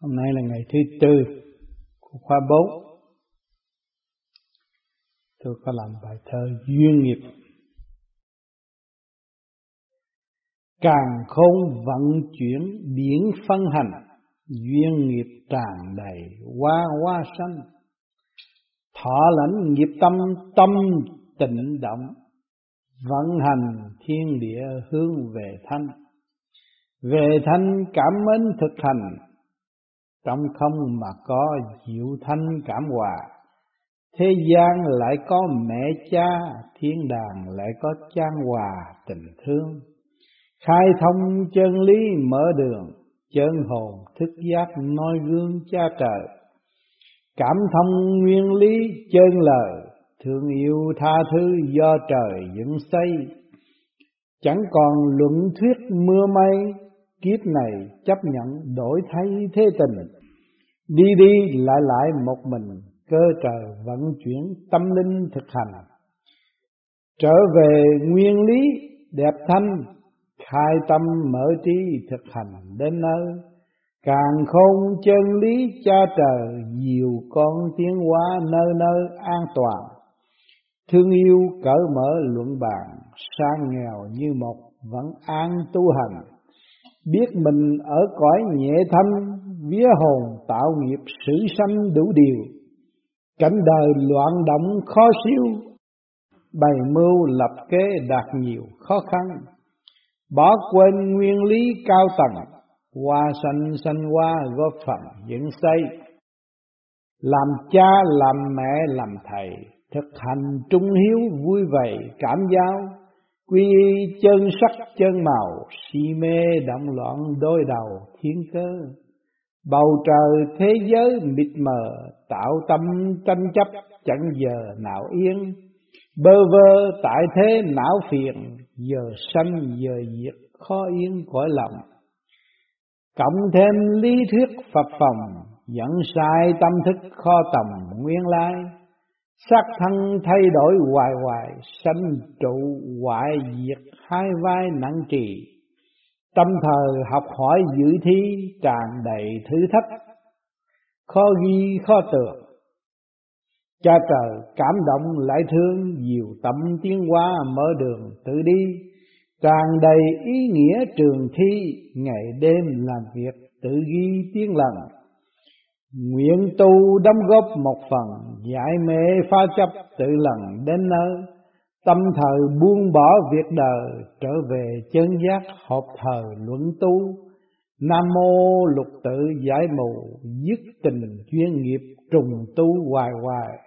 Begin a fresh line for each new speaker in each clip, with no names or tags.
Hôm nay là ngày thứ tư của khóa 4. Tôi có làm bài thơ duyên nghiệp. Càng không vận chuyển biển phân hành, duyên nghiệp tràn đầy hoa hoa xanh. Thọ lãnh nghiệp tâm tâm tịnh động, vận hành thiên địa hướng về thanh. Về thanh cảm mến thực hành trong không mà có diệu thanh cảm hòa, thế gian lại có mẹ cha, thiên đàng lại có chan hòa tình thương. Khai thông chân lý mở đường, chân hồn thức giác noi gương cha trời. Cảm thông nguyên lý chân lời, thương yêu tha thứ do trời dựng xây. Chẳng còn luận thuyết mưa mây kiếp này chấp nhận đổi thay thế tình. Đi đi lại lại một mình, cơ trời vận chuyển tâm linh thực hành. Trở về nguyên lý, đẹp thanh, khai tâm mở trí thực hành đến nơi. Càng không chân lý cha trời, nhiều con tiến hóa nơi nơi an toàn. Thương yêu cởi mở luận bàn, sang nghèo như một vẫn an tu hành biết mình ở cõi nhẹ thanh, vía hồn tạo nghiệp sử sanh đủ điều. Cảnh đời loạn động khó siêu, bày mưu lập kế đạt nhiều khó khăn. Bỏ quên nguyên lý cao tầng hoa sanh sanh hoa góp phần dựng xây. Làm cha, làm mẹ, làm thầy, thực hành trung hiếu, vui vẻ, cảm giao quy y chân sắc chân màu, si mê động loạn đôi đầu thiên cơ. Bầu trời thế giới mịt mờ, tạo tâm tranh chấp, chẳng giờ nào yên. Bơ vơ tại thế não phiền, giờ sanh giờ diệt, khó yên cõi lòng. Cộng thêm lý thuyết phật phòng dẫn sai tâm thức kho tầm nguyên lai sắc thân thay đổi hoài hoài, sanh trụ hoại diệt, hai vai nặng trì. Tâm thờ học hỏi dự thi tràn đầy thử thách. Khó ghi, khó tưởng. Cha trời cảm động lại thương, nhiều tâm tiến hóa mở đường tự đi. Tràn đầy ý nghĩa trường thi, ngày đêm làm việc tự ghi tiếng lần nguyện tu đóng góp một phần giải mê pha chấp tự lần đến nơi Tâm thời buông bỏ việc đời, trở về chân giác hộp thờ luận tu. Nam mô lục tự giải mù, dứt tình chuyên nghiệp trùng tu hoài hoài.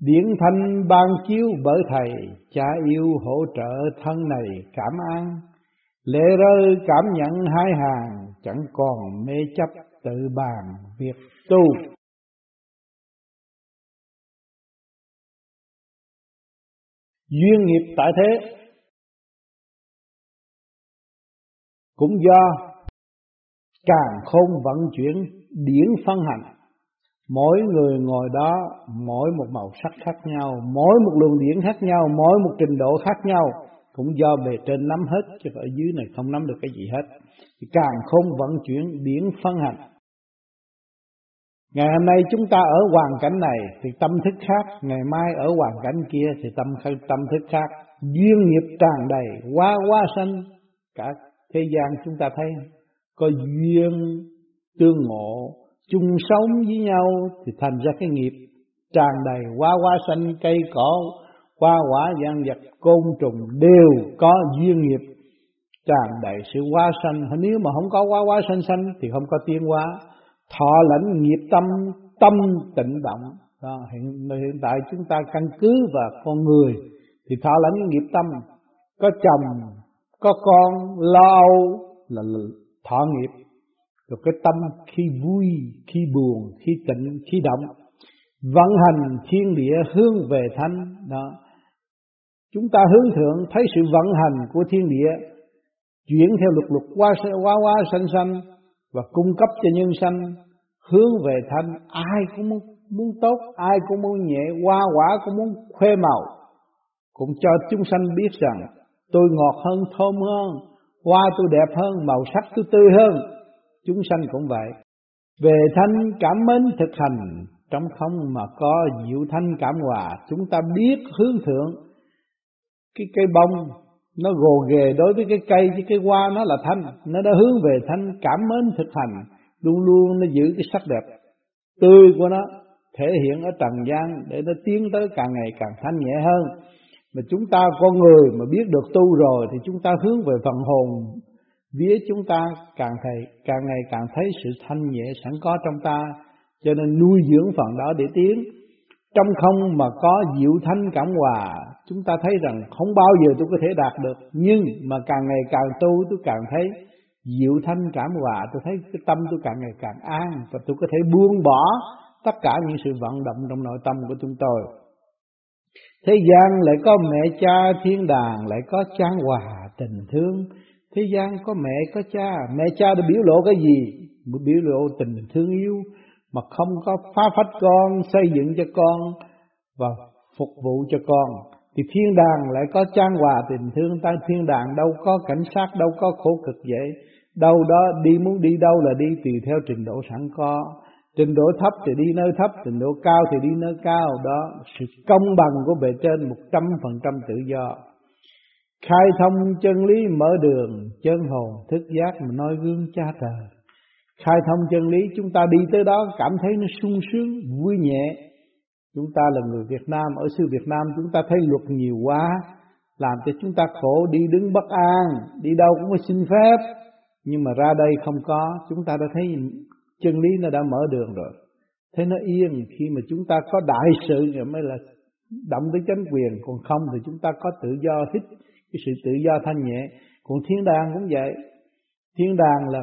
Điển thanh ban chiếu bởi thầy, cha yêu hỗ trợ thân này cảm an. Lệ rơi cảm nhận hai hàng, chẳng còn mê chấp tự bàn việc tu. duyên nghiệp tại thế. Cũng do càng không vận chuyển điển phân hành. Mỗi người ngồi đó, mỗi một màu sắc khác nhau, mỗi một luồng điển khác nhau, mỗi một trình độ khác nhau, cũng do bề trên nắm hết, chứ ở dưới này không nắm được cái gì hết. Thì càng không vận chuyển điển phân hành Ngày hôm nay chúng ta ở hoàn cảnh này thì tâm thức khác, ngày mai ở hoàn cảnh kia thì tâm tâm thức khác. Duyên nghiệp tràn đầy, quá quá sanh. Cả thế gian chúng ta thấy có duyên tương ngộ, chung sống với nhau thì thành ra cái nghiệp tràn đầy quá quá sanh cây cỏ, hoa quả gian vật côn trùng đều có duyên nghiệp tràn đầy sự quá sanh. Nếu mà không có quá quá sanh sanh thì không có tiên hóa thọ lãnh nghiệp tâm tâm tịnh động đó, hiện hiện tại chúng ta căn cứ vào con người. Thì thọ lãnh nghiệp tâm có chồng có con lo âu là, là thọ nghiệp. Rồi cái tâm khi vui khi buồn khi tịnh khi động vận hành thiên địa hướng về thanh đó. Chúng ta hướng thượng thấy sự vận hành của thiên địa chuyển theo luật luật qua qua qua sanh sanh và cung cấp cho nhân sanh hướng về thanh. Ai cũng muốn, muốn tốt ai cũng muốn nhẹ hoa quả cũng muốn khoe màu. Cũng cho chúng sanh biết rằng tôi ngọt hơn thơm hơn hoa tôi đẹp hơn màu sắc tôi tươi hơn. Chúng sanh cũng vậy. Về thanh cảm mến thực hành trong không mà có diệu thanh cảm hòa chúng ta biết hướng thượng cái cây bông nó gồ ghề đối với cái cây, với cái hoa, nó là thanh. Nó đã hướng về thanh, cảm mến thực hành. Luôn luôn nó giữ cái sắc đẹp tươi của nó thể hiện ở trần gian để nó tiến tới càng ngày càng thanh nhẹ hơn. Mà chúng ta, con người mà biết được tu rồi thì chúng ta hướng về phần hồn vía chúng ta càng thầy, càng ngày càng thấy sự thanh nhẹ sẵn có trong ta. Cho nên nuôi dưỡng phần đó để tiến trong không mà có diệu thanh cảm hòa, chúng ta thấy rằng không bao giờ tôi có thể đạt được. Nhưng mà càng ngày càng tu, tôi càng thấy diệu thanh cảm hòa, tôi thấy cái tâm tôi càng ngày càng an và tôi có thể buông bỏ tất cả những sự vận động trong nội tâm của chúng tôi. Thế gian lại có mẹ cha thiên đàng, lại có trang hòa tình thương. Thế gian có mẹ có cha, mẹ cha đã biểu lộ cái gì? Biểu lộ tình thương yêu mà không có phá phách con, xây dựng cho con và phục vụ cho con, thì thiên đàng lại có trang hòa tình thương. Ta thiên đàng đâu có cảnh sát, đâu có khổ cực vậy. Đâu đó đi muốn đi đâu là đi tùy theo trình độ sẵn có. Trình độ thấp thì đi nơi thấp, trình độ cao thì đi nơi cao. Đó, sự công bằng của bề trên một trăm phần trăm tự do. Khai thông chân lý mở đường, chân hồn thức giác mà nói gương cha trời khai thông chân lý, chúng ta đi tới đó, cảm thấy nó sung sướng, vui nhẹ. Chúng ta là người Việt Nam, ở xứ Việt Nam chúng ta thấy luật nhiều quá, làm cho chúng ta khổ, đi đứng bất an, đi đâu cũng phải xin phép. Nhưng mà ra đây không có, chúng ta đã thấy chân lý nó đã mở đường rồi. Thế nó yên, khi mà chúng ta có đại sự rồi mới là động tới chánh quyền, còn không thì chúng ta có tự do thích cái sự tự do thanh nhẹ. Còn thiên đàng cũng vậy. Thiên đàng là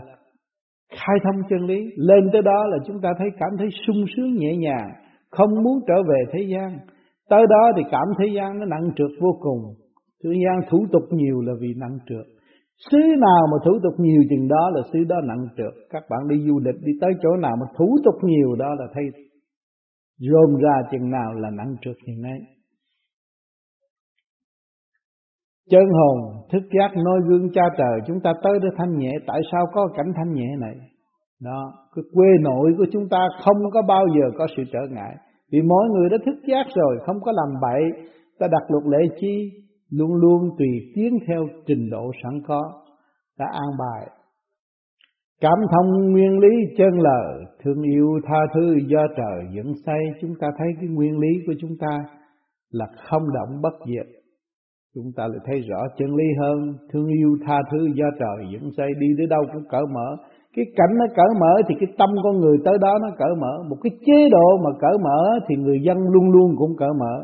khai thông chân lý. Lên tới đó là chúng ta thấy cảm thấy sung sướng nhẹ nhàng, không muốn trở về thế gian. Tới đó thì cảm thế gian nó nặng trượt vô cùng. Thế gian thủ tục nhiều là vì nặng trượt. Xứ nào mà thủ tục nhiều chừng đó là xứ đó nặng trượt. Các bạn đi du lịch, đi tới chỗ nào mà thủ tục nhiều đó là thấy rôm ra chừng nào là nặng trượt chừng nay. Chân hồn, thức giác nói gương cha trời chúng ta tới để thanh nhẹ. Tại sao có cảnh thanh nhẹ này? Đó, cái quê nội của chúng ta không có bao giờ có sự trở ngại. Vì mỗi người đã thức giác rồi, không có làm bậy. Ta đặt luật lệ chi, luôn luôn tùy tiến theo trình độ sẵn có đã an bài cảm thông nguyên lý chân lời thương yêu tha thứ do trời dẫn xây chúng ta thấy cái nguyên lý của chúng ta là không động bất diệt chúng ta lại thấy rõ chân lý hơn. Thương yêu tha thứ do trời dẫn xây. Đi tới đâu cũng cởi mở. Cái cảnh nó cởi mở thì cái tâm con người tới đó nó cởi mở. Một cái chế độ mà cởi mở thì người dân luôn luôn cũng cởi mở.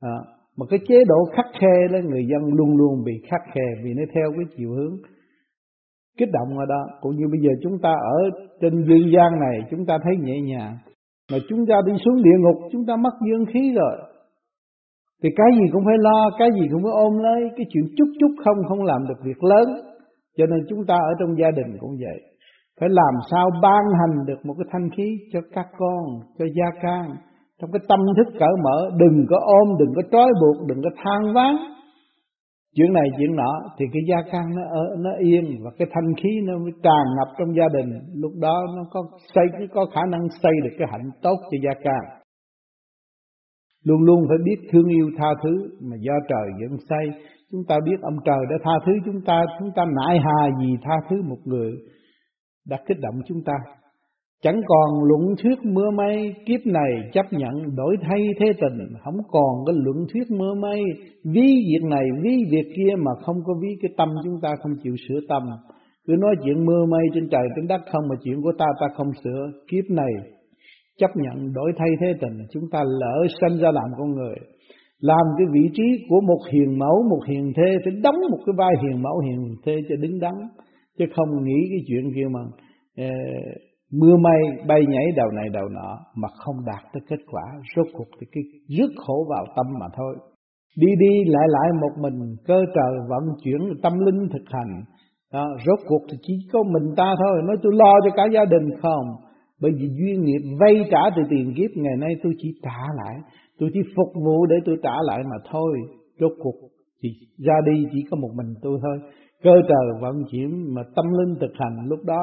À, mà cái chế độ khắc khe đó người dân luôn luôn bị khắc khe vì nó theo cái chiều hướng kích động ở đó. Cũng như bây giờ chúng ta ở trên dương gian này chúng ta thấy nhẹ nhàng. Mà chúng ta đi xuống địa ngục chúng ta mất dương khí rồi thì cái gì cũng phải lo, cái gì cũng phải ôm lấy. Cái chuyện chút chút không không làm được việc lớn. Cho nên chúng ta ở trong gia đình cũng vậy. Phải làm sao ban hành được một cái thanh khí cho các con, cho gia can. Trong cái tâm thức cởi mở, đừng có ôm, đừng có trói buộc, đừng có than ván chuyện này, chuyện nọ, thì cái gia căn nó ở, nó yên và cái thanh khí nó mới tràn ngập trong gia đình. Lúc đó nó có xây nó có khả năng xây được cái hạnh tốt cho gia căn luôn luôn phải biết thương yêu tha thứ. Mà do trời dẫn xây chúng ta biết ông trời đã tha thứ chúng ta. Chúng ta nại hà gì tha thứ một người đã kích động chúng ta. Chẳng còn luận thuyết mưa mây, kiếp này chấp nhận đổi thay thế tình, không còn cái luận thuyết mưa mây, ví việc này, ví việc kia mà không có ví cái tâm chúng ta không chịu sửa tâm. Cứ nói chuyện mưa mây trên trời trên đất không mà chuyện của ta ta không sửa, kiếp này chấp nhận đổi thay thế tình, chúng ta lỡ sanh ra làm con người. Làm cái vị trí của một hiền mẫu, một hiền thê, phải đóng một cái vai hiền mẫu, hiền thê cho đứng đắn, chứ không nghĩ cái chuyện kia mà ờ, mưa mây bay nhảy đầu này đầu nọ mà không đạt tới kết quả. Rốt cuộc thì cái rước khổ vào tâm mà thôi. Đi đi lại lại một mình cơ trời vận chuyển tâm linh thực hành. Đó, rốt cuộc thì chỉ có mình ta thôi. Nói tôi lo cho cả gia đình không? Bởi vì duyên nghiệp vay trả từ tiền kiếp, ngày nay tôi chỉ trả lại. Tôi chỉ phục vụ để tôi trả lại mà thôi. Rốt cuộc thì ra đi chỉ có một mình tôi thôi. Cơ trời vận chuyển mà tâm linh thực hành lúc đó,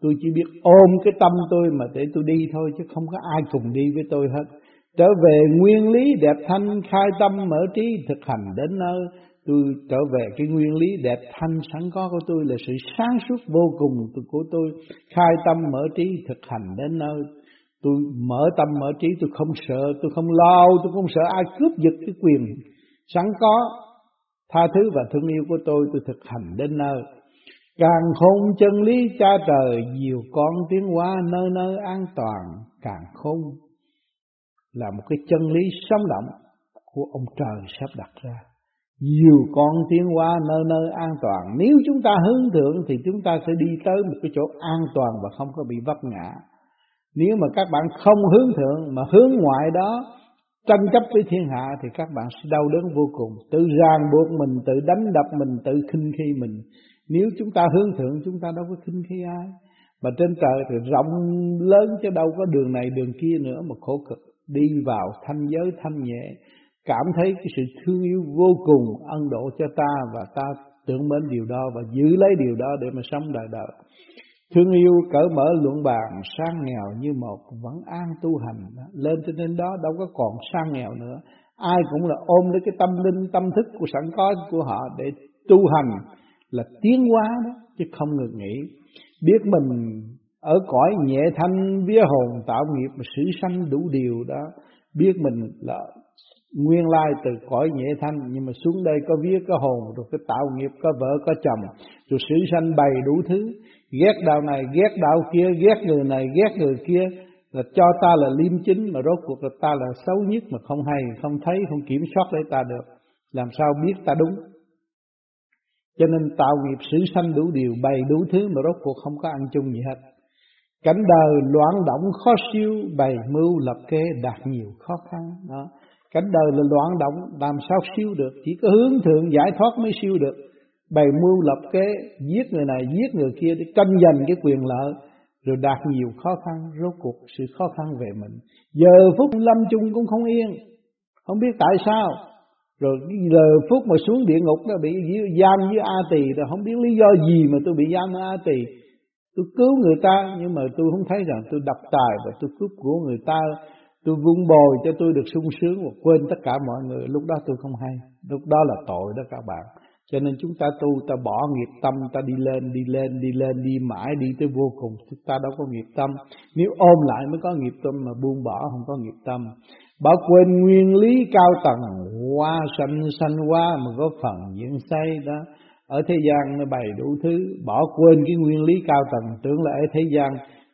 tôi chỉ biết ôm cái tâm tôi mà để tôi đi thôi, chứ không có ai cùng đi với tôi hết. Trở về nguyên lý đẹp thanh khai tâm mở trí thực hành đến nơi tôi trở về cái nguyên lý đẹp thanh sẵn có của tôi là sự sáng suốt vô cùng của tôi. Khai tâm mở trí thực hành đến nơi. Tôi mở tâm mở trí, tôi không sợ, tôi không lo, tôi không sợ ai cướp giật cái quyền sẵn có, tha thứ và thương yêu của tôi tôi thực hành đến nơi. Càng khôn chân lý cha trời, nhiều con tiến hóa nơi nơi an toàn, càng khôn là một cái chân lý sống động của ông trời sắp đặt ra nhiều con tiến hóa nơi nơi an toàn, nếu chúng ta hướng thượng thì chúng ta sẽ đi tới một cái chỗ an toàn và không có bị vấp ngã. Nếu mà các bạn không hướng thượng mà hướng ngoại đó, tranh chấp với thiên hạ thì các bạn sẽ đau đớn vô cùng, tự ràng buộc mình, tự đánh đập mình, tự khinh khi mình. Nếu chúng ta hướng thượng, chúng ta đâu có khinh khi ai. Mà trên trời thì rộng lớn chứ đâu có đường này, đường kia nữa mà khổ cực. Đi vào thanh giới thanh nhẹ cảm thấy cái sự thương yêu vô cùng ân độ cho ta và ta tưởng mến điều đó và giữ lấy điều đó để mà sống đời đời. Thương yêu cởi mở luận bàn, sang nghèo như một, vẫn an tu hành. Lên trên đến đó đâu có còn sang nghèo nữa. Ai cũng là ôm lấy cái tâm linh, tâm thức của sẵn có của họ để tu hành là tiến hóa đó, chứ không ngừng nghỉ. Biết mình ở cõi nhẹ thanh vía hồn tạo nghiệp mà sử sanh đủ điều đó, biết mình là nguyên lai từ cõi nhẹ thanh, nhưng mà xuống đây có vía, có hồn, rồi cái tạo nghiệp, có vợ, có chồng, rồi sử sanh bày đủ thứ. Ghét đạo này, ghét đạo kia, ghét người này, ghét người kia, là cho ta là liêm chính, mà rốt cuộc là ta là xấu nhất mà không hay, không thấy, không kiểm soát lấy ta được. Làm sao biết ta đúng? Cho nên tạo nghiệp sử sanh đủ điều, bày đủ thứ mà rốt cuộc không có ăn chung gì hết. Cảnh đời loạn động khó siêu, bày mưu lập kế đạt nhiều khó khăn, đó cảnh đời là loạn động, làm sao siêu được? Chỉ có hướng thượng giải thoát mới siêu được. Bày mưu lập kế, giết người này, giết người kia để tranh giành cái quyền lợi, rồi đạt nhiều khó khăn, rốt cuộc sự khó khăn về mình. Giờ phút lâm chung cũng không yên. Không biết tại sao. Rồi giờ phút mà xuống địa ngục nó bị giam với a tỳ rồi không biết lý do gì mà tôi bị giam với a tỳ. Tôi cứu người ta, nhưng mà tôi không thấy rằng tôi đập tài và tôi cướp của người ta tôi vun bồi cho tôi được sung sướng và quên tất cả mọi người. Lúc đó tôi không hay. Lúc đó là tội đó các bạn. Cho nên chúng ta tu, ta bỏ nghiệp tâm, ta đi lên đi lên đi lên, đi mãi, đi tới vô cùng. Chúng ta đâu có nghiệp tâm. Nếu ôm lại mới có nghiệp tâm, mà buông bỏ không có nghiệp tâm. Bỏ quên nguyên lý cao tầng, hoa sanh sanh hoa mà có phần diễn say đó. Ở thế gian nó bày đủ thứ. Bỏ quên cái nguyên lý cao tầng, tưởng là ở thế gian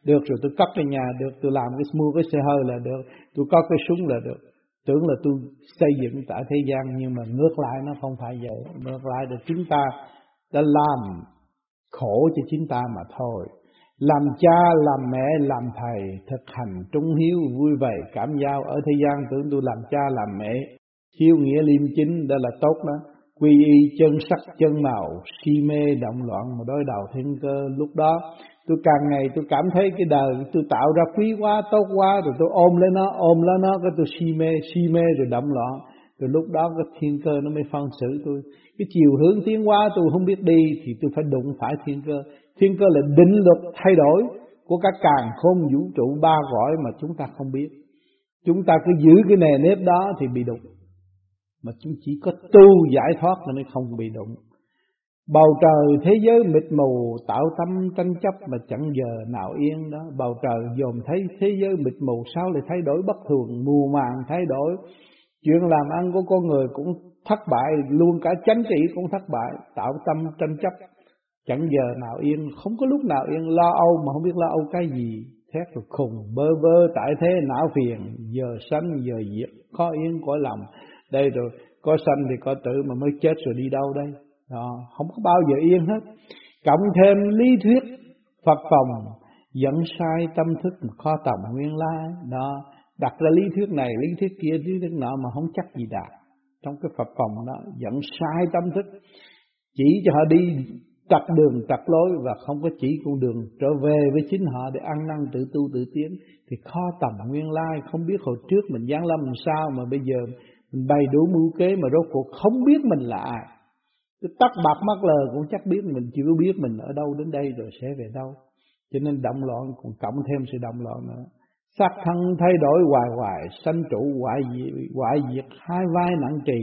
được rồi, tôi cất cái nhà được, tôi làm cái mua cái xe hơi là được. Tôi có cái súng là được. Tưởng là tôi xây dựng tại thế gian, nhưng mà ngược lại nó không phải vậy. Ngược lại là chúng ta đã làm khổ cho chúng ta mà thôi. Làm cha, làm mẹ, làm thầy, thực hành trung hiếu, vui vẻ, cảm giao. Ở thế gian tưởng tôi làm cha, làm mẹ. Hiếu nghĩa liêm chính, đó là tốt đó. Quy y chân sắc, chân màu, si mê, động loạn, mà đối đầu thiên cơ. Lúc đó tôi càng ngày tôi cảm thấy cái đời tôi tạo ra quý quá, tốt quá, rồi tôi ôm lấy nó, ôm lấy nó, cái tôi si mê si mê rồi động loạn rồi lúc đó cái thiên cơ nó mới phân xử tôi. Cái chiều hướng tiến hóa tôi không biết đi thì tôi phải đụng phải thiên cơ. Thiên cơ là định luật thay đổi của các càng khôn vũ trụ ba cõi mà chúng ta không biết. Chúng ta cứ giữ cái nề nếp đó thì bị đụng. Mà chúng chỉ có tu giải thoát là mới không bị đụng. Bầu trời thế giới mịt mù tạo tâm tranh chấp mà chẳng giờ nào yên đó. Bầu trời dồn thấy thế giới mịt mù sao lại thay đổi bất thường, mù màng thay đổi. Chuyện làm ăn của con người cũng thất bại, luôn cả chánh trị cũng thất bại, tạo tâm tranh chấp. Chẳng giờ nào yên, không có lúc nào yên lo âu mà không biết lo âu cái gì. Thét rồi khùng, bơ vơ, tại thế, não phiền, giờ sanh, giờ diệt, khó yên cõi lòng. Đây rồi, có sanh thì có tử mà mới chết rồi đi đâu đây? Đó, không có bao giờ yên hết. Cộng thêm lý thuyết Phật phòng dẫn sai tâm thức kho tầm nguyên lai. Đó đặt ra lý thuyết này lý thuyết kia lý thuyết nọ mà không chắc gì đạt. Trong cái Phật phòng đó dẫn sai tâm thức. Chỉ cho họ đi trật đường trật lối và không có chỉ con đường trở về với chính họ để ăn năn tự tu tự tiến. Thì kho tầm nguyên lai không biết hồi trước mình giáng lâm làm sao mà bây giờ mình bày đủ mưu kế mà rốt cuộc không biết mình là ai cái tóc bạc mắt lờ cũng chắc biết mình chưa biết mình ở đâu đến đây rồi sẽ về đâu. Cho nên động loạn còn cộng thêm sự động loạn nữa. Sắc thân thay đổi hoài hoài, sanh trụ hoại diệt hoại diệt hai vai nặng trì.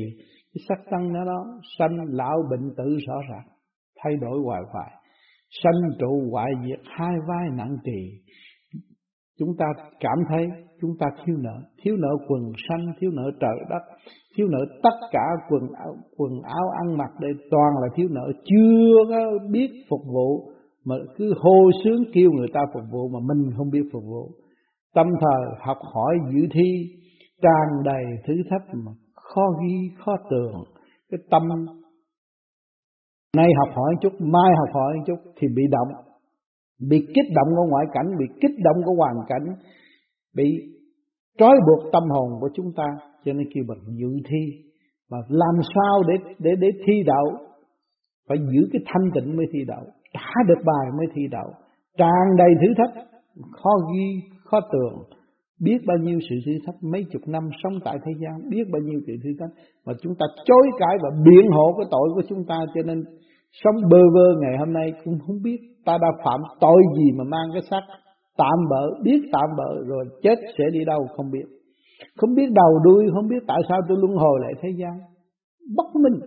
Cái sắc thân đó đó, sanh lão bệnh tử rõ ràng, thay đổi hoài hoài. Sanh trụ hoại diệt hai vai nặng trì. Chúng ta cảm thấy chúng ta thiếu nợ. Thiếu nợ quần sanh, thiếu nợ trời đất thiếu nợ tất cả quần áo quần áo ăn mặc đây toàn là thiếu nợ. Chưa có biết phục vụ, mà cứ hô sướng kêu người ta phục vụ mà mình không biết phục vụ. Tâm thờ học hỏi dự thi, tràn đầy thử thách mà khó ghi, khó tường cái tâm nay học hỏi chút, mai học hỏi chút thì bị động. Bị kích động của ngoại cảnh, bị kích động của hoàn cảnh, bị trói buộc tâm hồn của chúng ta cho nên kêu bằng dự thi. Mà làm sao để để để thi đậu phải giữ cái thanh tịnh mới thi đậu trả được bài mới thi đậu tràn đầy thử thách. Khó ghi, khó tường biết bao nhiêu sự thử thách, mấy chục năm sống tại thế gian, biết bao nhiêu sự thử thách. Mà chúng ta chối cãi và biện hộ cái tội của chúng ta, cho nên sống bơ vơ ngày hôm nay cũng không biết ta đã phạm tội gì mà mang cái xác tạm bỡ, biết tạm bỡ rồi chết sẽ đi đâu không biết không biết đầu đuôi, không biết tại sao tôi luân hồi lại thế gian. Bất minh.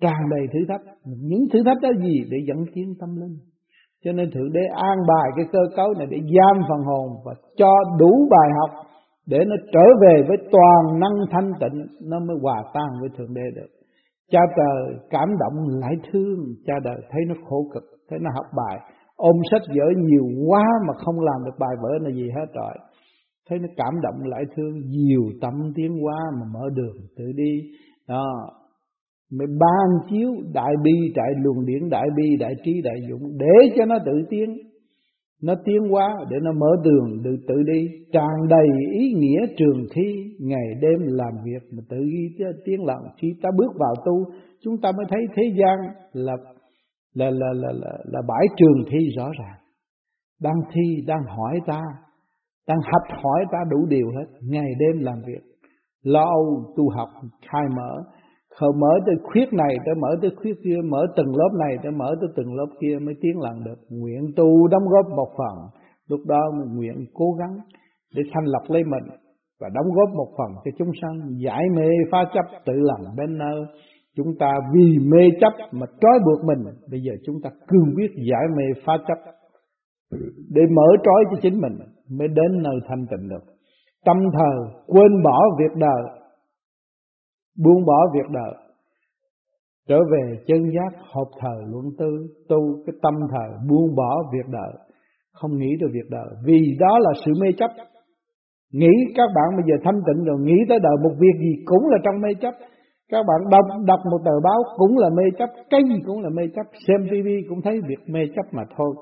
Tràn đầy thử thách. Những thử thách đó gì? Để dẫn tiến tâm linh. Cho nên thượng đế an bài cái cơ cấu này để giam phần hồn và cho đủ bài học để nó trở về với toàn năng thanh tịnh, nó mới hòa tan với thượng đế được. Cha trời cảm động lại thương, cha đời thấy nó khổ cực, thấy nó học bài. Ôm sách vở nhiều quá mà không làm được bài vở là gì hết rồi thấy nó cảm động lại thương nhiều tâm tiến qua mà mở đường tự đi. Đó. Mới ban chiếu đại bi đại luồng điển đại bi đại trí đại dũng để cho nó tự tiến. Nó tiến hóa để nó mở đường tự tự đi. Tràn đầy ý nghĩa trường thi ngày đêm làm việc mà tự ghi tiến lặng khi ta bước vào tu chúng ta mới thấy thế gian là là là là là, là bãi trường thi rõ ràng. Đang thi đang hỏi ta đang học hỏi ta đủ điều hết. Ngày đêm làm việc. Lo âu tu học, khai mở. Khờ mở tới khuyết này tới mở tới khuyết kia, mở từng lớp này tới mở tới từng lớp kia mới tiến lần được. Nguyện tu đóng góp một phần. Lúc đó mình nguyện cố gắng để thanh lọc lấy mình và đóng góp một phần cho chúng sanh. Giải mê phá chấp tự làm bên nơi. Chúng ta vì mê chấp mà trói buộc mình. Bây giờ chúng ta cương quyết giải mê phá chấp. Để mở trói cho chính mình mới đến nơi thanh tịnh được. Tâm thờ, quên bỏ việc đời, buông bỏ việc đời. Trở về chân giác hợp thờ luận tư, tu cái tâm thờ, buông bỏ việc đời. Không nghĩ được việc đời. Vì đó là sự mê chấp. Nghĩ các bạn bây giờ thanh tịnh rồi, nghĩ tới đời một việc gì cũng là trong mê chấp. Các bạn đọc đọc một tờ báo cũng là mê chấp, cái gì cũng là mê chấp. Xem tivi cũng thấy việc mê chấp mà thôi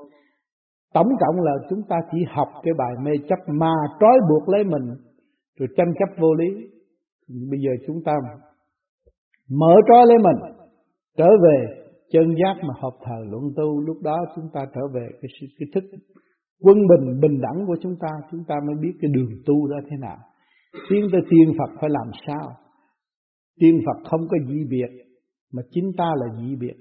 tổng cộng là chúng ta chỉ học cái bài mê chấp mà trói buộc lấy mình rồi tranh chấp vô lý. Bây giờ chúng ta mở trói lấy mình trở về chân giác mà hợp thờ luận tu. Lúc đó chúng ta trở về cái, cái thức quân bình bình đẳng của chúng ta chúng ta mới biết cái đường tu đó thế nào. Tiến tới tiên Phật phải làm sao? Tiên Phật không có dị biệt mà chính ta là dị biệt.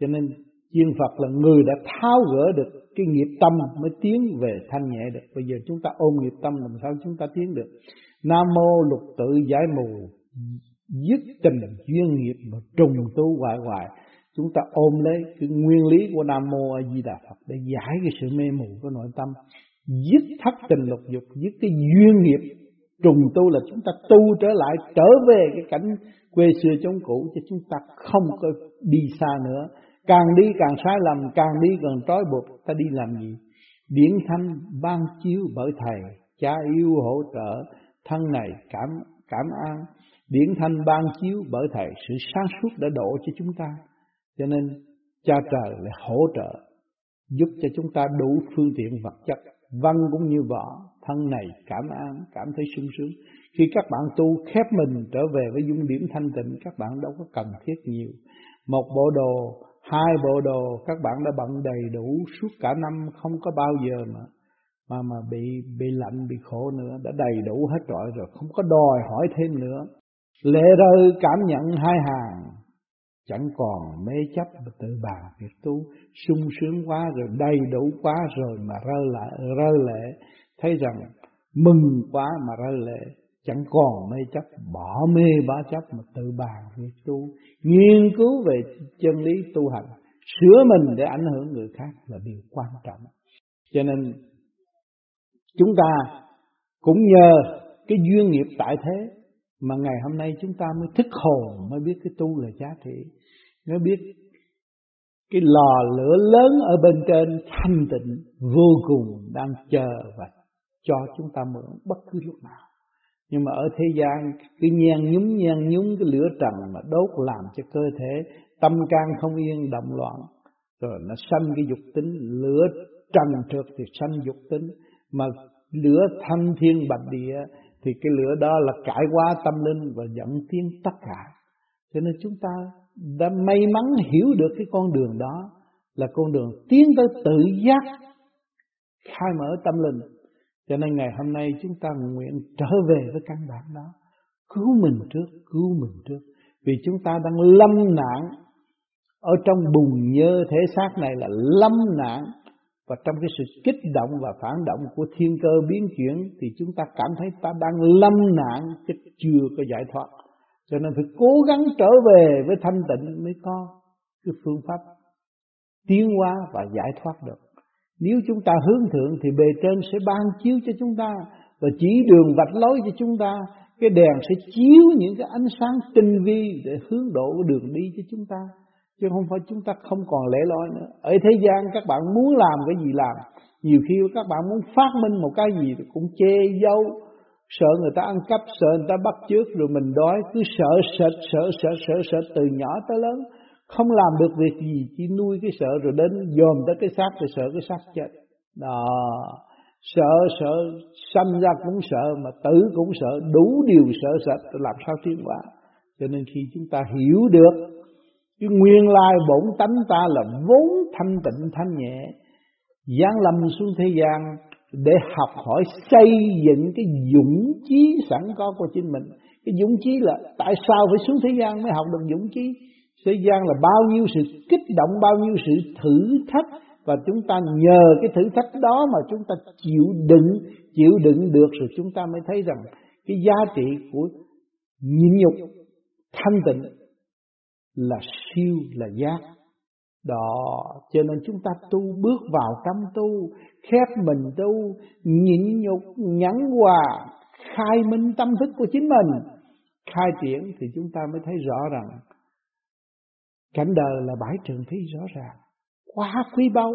Cho nên chuyên Phật là người đã tháo gỡ được cái nghiệp tâm mới tiến về thanh nhẹ được. Bây giờ chúng ta ôm nghiệp tâm làm sao chúng ta tiến được? Nam mô lục tự giải mù. Dứt tình duyên nghiệp mà trùng tu hoài hoài chúng ta ôm lấy cái nguyên lý của Nam Mô A Di Đà Phật để giải cái sự mê mù của nội tâm. Dứt thất tình lục dục, dứt cái duyên nghiệp trùng tu là chúng ta tu trở lại, trở về cái cảnh quê xưa chống cũ cho chúng ta không có đi xa nữa càng đi càng sai lầm, càng đi càng trói buộc, ta đi làm gì? Điển thanh ban chiếu bởi thầy, cha yêu hỗ trợ, thân này cảm cảm an. Điển thanh ban chiếu bởi thầy, sự sáng suốt đã đổ cho chúng ta. Cho nên, cha trời lại hỗ trợ, giúp cho chúng ta đủ phương tiện vật chất, văn cũng như võ, thân này cảm an, cảm thấy sung sướng. Khi các bạn tu khép mình trở về với dung điểm thanh tịnh, các bạn đâu có cần thiết nhiều. Một bộ đồ hai bộ đồ các bạn đã bận đầy đủ suốt cả năm, không có bao giờ mà mà mà bị bị lạnh, bị khổ nữa. Đã đầy đủ hết rồi rồi không có đòi hỏi thêm nữa. Lệ rơi cảm nhận hai hàng. Chẳng còn mê chấp mà tự bàn việc tu sung sướng quá rồi, đầy đủ quá rồi mà rơi lại rơi lệ. Thấy rằng mừng quá mà rơi lệ. Chẳng còn mê chấp, bỏ mê, bỏ chấp mà tự bàn việc tu nghiên cứu về chân lý tu hành, sửa mình để ảnh hưởng người khác là điều quan trọng. Cho nên, chúng ta cũng nhờ cái duyên nghiệp tại thế mà ngày hôm nay chúng ta mới thức hồn, mới biết cái tu là giá trị, mới biết cái lò lửa lớn ở bên trên thanh tịnh vô cùng đang chờ và cho chúng ta mượn bất cứ lúc nào nhưng mà ở thế gian, cái nhen nhúng nhen nhúng, cái lửa trần mà đốt làm cho cơ thể tâm can không yên, động loạn, rồi nó sanh cái dục tính. Lửa trần trượt thì sanh dục tính, mà lửa thanh thiên bạch địa thì cái lửa đó là cải hóa tâm linh và dẫn tiến tất cả. Cho nên chúng ta đã may mắn hiểu được cái con đường đó, là con đường tiến tới tự giác, khai mở tâm linh cho nên ngày hôm nay chúng ta nguyện trở về với căn bản đó. Cứu mình trước, cứu mình trước. Vì chúng ta đang lâm nạn ở trong bùn nhơ thể xác này là lâm nạn. Và trong cái sự kích động và phản động của thiên cơ biến chuyển thì chúng ta cảm thấy ta đang lâm nạn. Chứ chưa có giải thoát. Cho nên phải cố gắng trở về với thanh tịnh mới có cái phương pháp tiến hóa và giải thoát được nếu chúng ta hướng thượng thì bề trên sẽ ban chiếu cho chúng ta và chỉ đường vạch lối cho chúng ta. Cái đèn sẽ chiếu những cái ánh sáng tinh vi để hướng độ đường đi cho chúng ta. Chứ không phải chúng ta không còn lẻ loi nữa. Ở thế gian các bạn muốn làm cái gì làm. Nhiều khi các bạn muốn phát minh một cái gì thì cũng che giấu. Sợ người ta ăn cắp, sợ người ta bắt trước rồi mình đói. Cứ sợ sợ sợ sợ sợ sợ từ nhỏ tới lớn không làm được việc gì, chỉ nuôi cái sợ rồi đến dòm tới cái xác rồi sợ cái xác chết. Đó. Sợ sợ, sanh ra cũng sợ, mà tử cũng sợ, đủ điều sợ sệt làm sao tiến hóa. Cho nên khi chúng ta hiểu được cái nguyên lai bổn tánh ta là vốn thanh tịnh thanh nhẹ, giáng lâm xuống thế gian để học hỏi xây dựng cái dũng chí sẵn có của chính mình. Cái dũng chí là tại sao phải xuống thế gian mới học được dũng chí? Thế gian là bao nhiêu sự kích động, bao nhiêu sự thử thách, và chúng ta nhờ cái thử thách đó mà chúng ta chịu đựng chịu đựng được rồi chúng ta mới thấy rằng cái giá trị của nhịn nhục, thanh tịnh là siêu, là giác. Đó, cho nên chúng ta tu, bước vào tâm tu, khép mình tu, nhịn nhục nhẫn hòa, khai minh tâm thức của chính mình. Khai triển thì chúng ta mới thấy rõ rằng cảnh đời là bãi trường thi rõ ràng. Quá quý báu.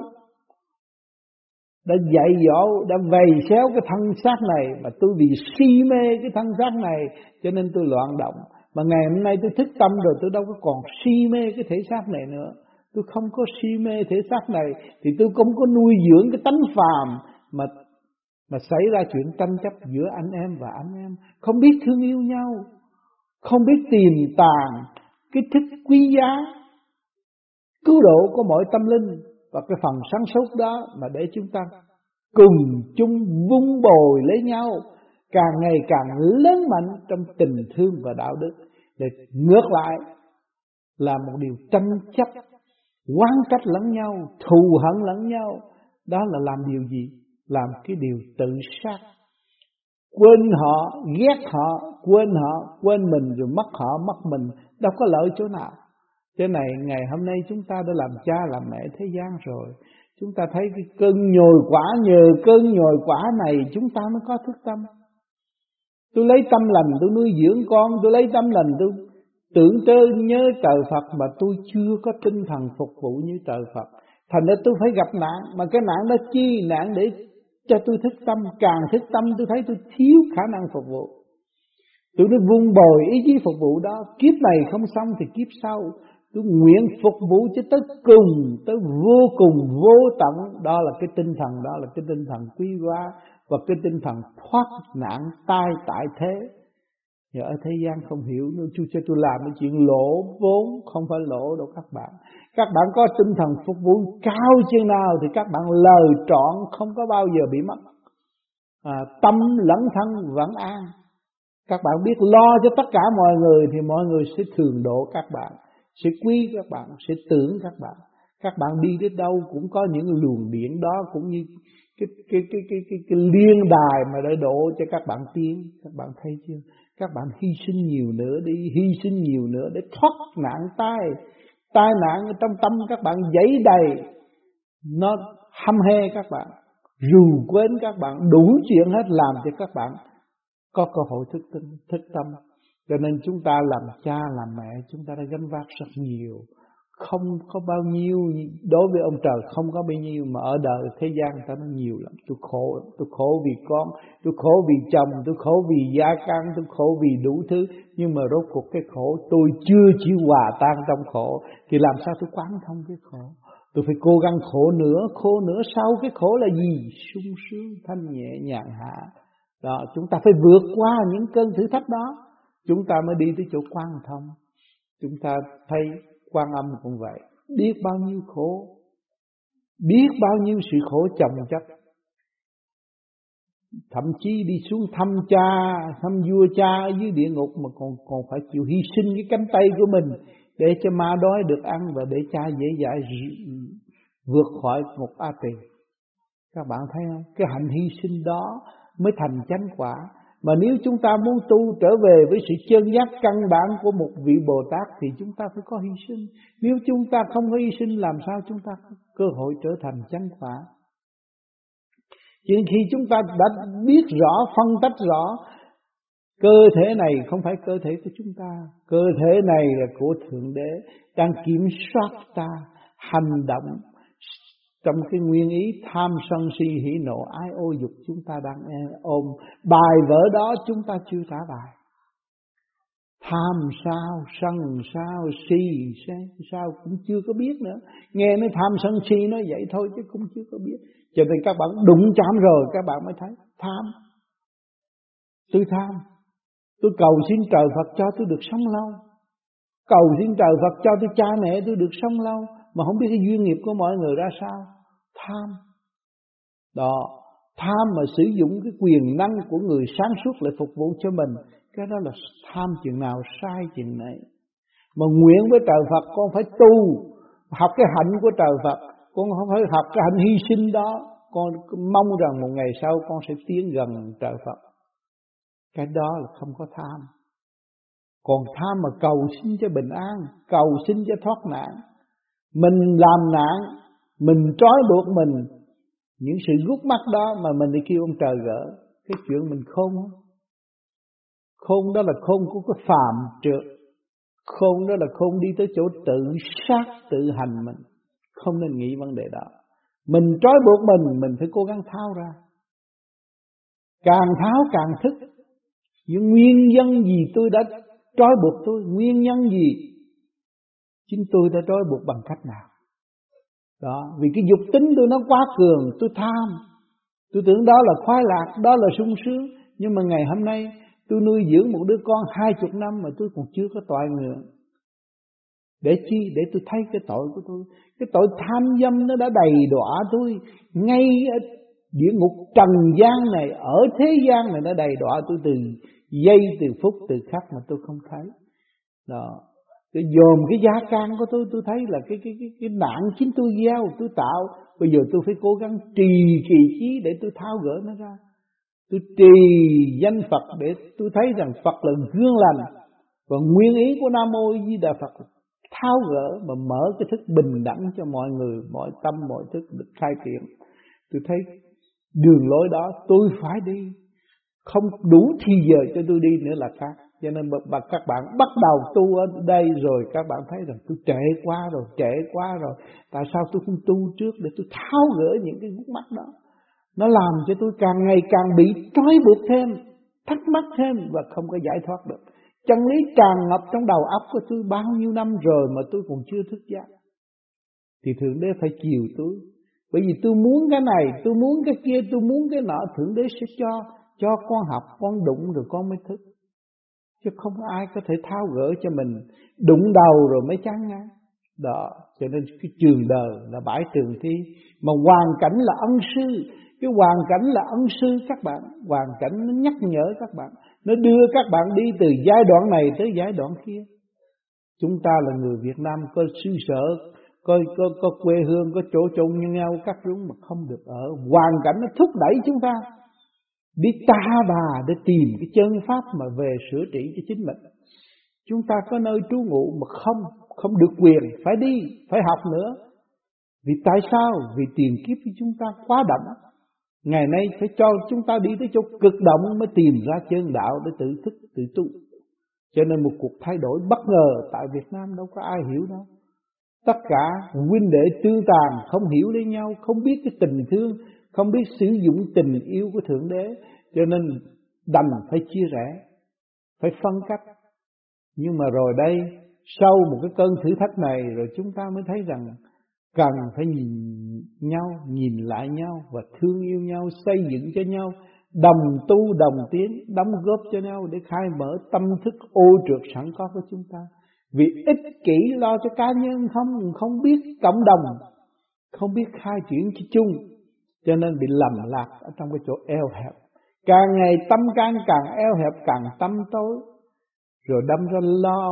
Đã dạy dỗ, đã vầy xéo cái thân xác này, mà tôi vì si mê cái thân xác này, cho nên tôi loạn động. Mà ngày hôm nay tôi thức tâm rồi, tôi đâu có còn si mê cái thể xác này nữa. Tôi không có si mê thể xác này, thì tôi không có nuôi dưỡng cái tánh phàm mà mà xảy ra chuyện tranh chấp giữa anh em và anh em. Không biết thương yêu nhau, không biết tìm tàng cái thức quý giá cứu độ của mọi tâm linh và cái phần sáng suốt đó mà để chúng ta cùng chung vun bồi lấy nhau, càng ngày càng lớn mạnh trong tình thương và đạo đức. Để ngược lại là một điều tranh chấp quan cách lẫn nhau, thù hận lẫn nhau. Đó là làm điều gì? Làm cái điều tự sát. Quên họ, ghét họ, quên họ, quên mình rồi mất họ, mất mình. Đâu có lợi chỗ nào thế này, ngày hôm nay chúng ta đã làm cha, làm mẹ thế gian rồi. Chúng ta thấy cái cơn nhồi quả, nhờ cơn nhồi quả này chúng ta mới có thức tâm. Tôi lấy tâm lành, tôi nuôi dưỡng con, tôi lấy tâm lành, tôi tưởng tơ nhớ trời Phật mà tôi chưa có tinh thần phục vụ như trời Phật. Thành ra tôi phải gặp nạn, mà cái nạn đó chi nạn để cho tôi thức tâm. Càng thức tâm, tôi thấy tôi thiếu khả năng phục vụ. Tôi mới vun bồi ý chí phục vụ đó. Kiếp này không xong thì kiếp sau tôi nguyện phục vụ cho tới cùng tới vô cùng vô tận. Đó là cái tinh thần đó là cái tinh thần quý hóa và cái tinh thần thoát nạn tai tại thế. Giờ ở thế gian không hiểu nữa chú cho tôi làm cái chuyện lỗ vốn Không phải lỗ đâu các bạn. Các bạn có tinh thần phục vụ cao chừng nào Thì các bạn lời trọn không có bao giờ bị mất. À, Tâm lẫn thân vẫn an. Các bạn biết lo cho tất cả mọi người Thì mọi người sẽ thường độ các bạn sẽ quý các bạn sẽ tưởng các bạn. Các bạn đi đến đâu cũng có những luồng điện đó cũng như cái cái cái cái cái, cái liên đài mà để độ cho các bạn tiến các bạn thấy chưa? Các bạn hy sinh nhiều nữa đi hy sinh nhiều nữa để thoát nạn tai. Tai nạn ở trong tâm các bạn dấy đầy. Nó hăm he các bạn rù quên các bạn đủ chuyện hết làm cho các bạn có cơ hội thức tâm thức tâm cho nên chúng ta làm cha, làm mẹ, chúng ta đã gánh vác rất nhiều. Không có bao nhiêu, đối với ông trời không có bao nhiêu, mà ở đời thế gian ta nó nhiều lắm. Tôi khổ tôi khổ vì con, tôi khổ vì chồng, tôi khổ vì gia căn tôi khổ vì đủ thứ. Nhưng mà rốt cuộc cái khổ, tôi chưa chịu hòa tan trong khổ. Thì làm sao tôi quán thông cái khổ? Tôi phải cố gắng khổ nữa khổ nữa. Sau cái khổ là gì? Sung sướng, thanh nhẹ, nhàn hạ. Đó, chúng ta phải vượt qua những cơn thử thách đó chúng ta mới đi tới chỗ quan thông. Chúng ta thấy quan âm cũng vậy. Biết bao nhiêu khổ, biết bao nhiêu sự khổ chồng chất. Thậm chí đi xuống thăm cha, thăm vua cha ở dưới địa ngục mà còn còn phải chịu hy sinh cái cánh tay của mình để cho ma đói được ăn và để cha dễ dãi vượt khỏi một a tỳ. Các bạn thấy không? Cái hạnh hy sinh đó mới thành chánh quả mà nếu chúng ta muốn tu trở về với sự chân giác căn bản của một vị Bồ Tát thì chúng ta phải có hy sinh. Nếu chúng ta không có hy sinh làm sao chúng ta có cơ hội trở thành chánh quả. Chỉ khi chúng ta đã biết rõ, phân tách rõ cơ thể này không phải cơ thể của chúng ta, cơ thể này là của Thượng Đế đang kiểm soát ta, hành động trong cái nguyên ý tham sân si hỉ nộ ái ô dục chúng ta đang e ôm. Bài vở đó chúng ta chưa trả bài. Tham sao, sân sao, si sao cũng chưa có biết nữa. Nghe nói tham sân si nó vậy thôi chứ cũng chưa có biết. Cho nên các bạn đụng chạm rồi các bạn mới thấy tham. Tôi tham. Tôi cầu xin trời Phật cho tôi được sống lâu. Cầu xin trời Phật cho tôi cha mẹ tôi được sống lâu mà không biết cái duyên nghiệp của mọi người ra sao. Tham. Đó. Tham mà sử dụng cái quyền năng của người sáng suốt để phục vụ cho mình, cái đó là tham chừng nào, sai chừng này mà nguyện với trời Phật, con phải tu, học cái hạnh của trời Phật. Con không phải học cái hạnh hy sinh đó. Con mong rằng một ngày sau con sẽ tiến gần trời Phật. Cái đó là không có tham. Còn tham mà cầu xin cho bình an, cầu xin cho thoát nạn mình làm nạn, mình trói buộc mình. Những sự gút mắt đó mà mình đi kêu ông trời gỡ, cái chuyện mình khôn không khôn đó là khôn của cái phàm trượt. Khôn đó là khôn đi tới chỗ tự sát, tự hành mình. Không nên nghĩ vấn đề đó. Mình trói buộc mình mình phải cố gắng tháo ra. Càng tháo càng thức. Những nguyên nhân gì tôi đã trói buộc tôi? Nguyên nhân gì? Chính tôi đã trói buộc bằng cách nào? Đó, vì cái dục tính tôi nó quá cường, tôi tham. Tôi tưởng đó là khoái lạc, đó là sung sướng. Nhưng mà ngày hôm nay, tôi nuôi dưỡng một đứa con hai chục năm mà tôi còn chưa có tội nguyện. Để chi? Để tôi thấy cái tội của tôi. Cái tội tham dâm nó đã đầy đọa tôi. Ngay ở địa ngục trần gian này, ở thế gian này nó đầy đọa tôi từ giây, từ phút, từ khắc mà tôi không thấy. Đó. Tôi dồn cái giá can của tôi Tôi thấy là cái cái cái, cái nạn chính tôi gieo Tôi tạo. Bây giờ tôi phải cố gắng trì kỳ trí Để tôi tháo gỡ nó ra. Tôi trì danh Phật Để tôi thấy rằng Phật là gương lành. Và nguyên ý của Nam Mô Di Đà Phật Tháo gỡ mà mở cái thức bình đẳng cho mọi người Mọi tâm mọi thức được khai triển. Tôi thấy đường lối đó tôi phải đi. Không đủ thì giờ cho tôi đi nữa là khác cho nên mà các bạn bắt đầu tu ở đây rồi các bạn thấy rằng tôi trễ quá rồi, trễ quá rồi. Tại sao tôi không tu trước để tôi tháo gỡ những cái gút mắt đó. Nó làm cho tôi càng ngày càng bị trói buộc thêm, thắc mắc thêm và không có giải thoát được. Chân lý tràn ngập trong đầu óc của tôi bao nhiêu năm rồi mà tôi còn chưa thức giác. Thì Thượng Đế phải chiều tôi. Bởi vì tôi muốn cái này, tôi muốn cái kia, tôi muốn cái nọ, Thượng Đế sẽ cho, cho con học, con đụng rồi con mới thức. Chứ không ai có thể tháo gỡ cho mình. Đụng đầu rồi mới chán ngán. Đó, Cho nên cái trường đời là bãi trường thi. Mà hoàn cảnh là ân sư. Cái hoàn cảnh là ân sư các bạn. Hoàn cảnh nó nhắc nhở các bạn. Nó đưa các bạn đi từ giai đoạn này tới giai đoạn kia. Chúng ta là người Việt Nam có xứ sở, có có có quê hương, có chỗ chung như nhau cắt rúng mà không được ở. Hoàn cảnh nó thúc đẩy chúng ta đi ta bà để tìm cái chân pháp mà về sửa trị cho chính mình. Chúng ta có nơi trú ngụ mà không không được quyền phải đi, phải học nữa. Vì tại sao? Vì tiền kiếp của chúng ta quá đậm. Ngày nay phải cho chúng ta đi tới chỗ cực động mới tìm ra chân đạo để tự thức, tự tu. Cho nên một cuộc thay đổi bất ngờ tại Việt Nam đâu có ai hiểu đâu. Tất cả huynh đệ tương tàn không hiểu lấy nhau, không biết cái tình thương không biết sử dụng tình yêu của thượng đế, cho nên đành phải chia rẽ, phải phân cách. Nhưng mà rồi đây, sau một cái cơn thử thách này, rồi chúng ta mới thấy rằng cần phải nhìn nhau, nhìn lại nhau và thương yêu nhau, xây dựng cho nhau, đồng tu, đồng tiến, đóng góp cho nhau để khai mở tâm thức ô trượt sẵn có của chúng ta. Vì ích kỷ lo cho cá nhân không không biết cộng đồng, không biết khai triển cho chung cho nên bị lầm lạc ở trong cái chỗ eo hẹp. Càng ngày tâm can càng eo hẹp, càng tâm tối. Rồi đâm ra lo,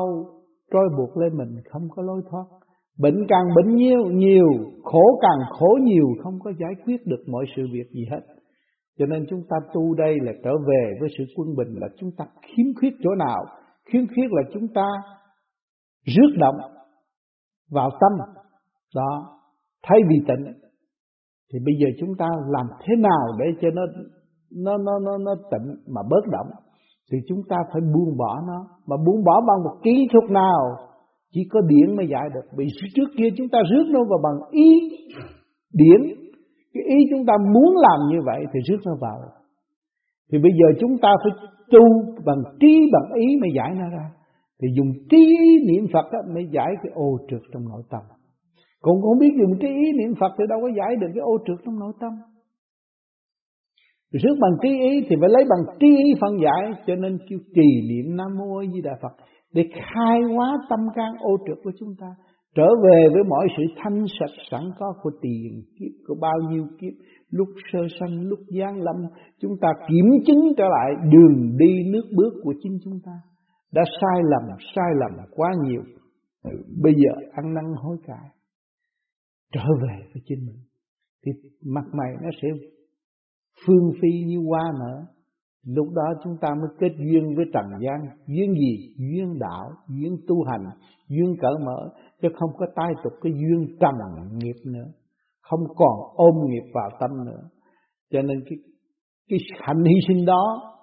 trói buộc lên mình, không có lối thoát. Bệnh càng bệnh nhiều nhiều. Khổ càng khổ nhiều, không có giải quyết được mọi sự việc gì hết. Cho nên chúng ta tu đây là trở về với sự quân bình, là chúng ta khiếm khuyết chỗ nào? Khiếm khuyết là chúng ta rước động vào tâm. Đó. Thay vì tịnh thì bây giờ chúng ta làm thế nào để cho nó nó nó nó nó tịnh mà bớt động thì chúng ta phải buông bỏ nó. Mà buông bỏ bằng một kỹ thuật nào? Chỉ có điển mới giải được. Vì trước kia chúng ta rước nó vào bằng ý điển. Cái ý chúng ta muốn làm như vậy thì rước nó vào. Thì bây giờ chúng ta phải tu bằng trí, bằng ý mới giải nó ra. Thì dùng trí niệm Phật đó mới giải cái ô trượt trong nội tâm còn không biết dùng trí ý niệm Phật thì đâu có giải được cái ô trượt trong nội tâm. Rước bằng trí ý thì phải lấy bằng trí ý phân giải Cho nên kêu trì niệm Nam Mô A Di Đà Phật Để khai hóa tâm can ô trượt của chúng ta Trở về với mọi sự thanh sạch sẵn có của tiền kiếp Của bao nhiêu kiếp Lúc sơ sanh, lúc gian lâm Chúng ta kiểm chứng trở lại đường đi nước bước của chính chúng ta. Đã sai lầm, sai lầm quá nhiều. Bây giờ ăn năn hối cải. Trở về với chính mình. Thì mặt mày nó sẽ phương phi như hoa nở. Lúc đó chúng ta mới kết duyên với trần gian. Duyên gì? Duyên đạo, duyên tu hành, duyên cởi mở. Chứ không có tai tục cái duyên trần nghiệp nữa. Không còn ôm nghiệp vào tâm nữa. Cho nên cái cái hành hy sinh đó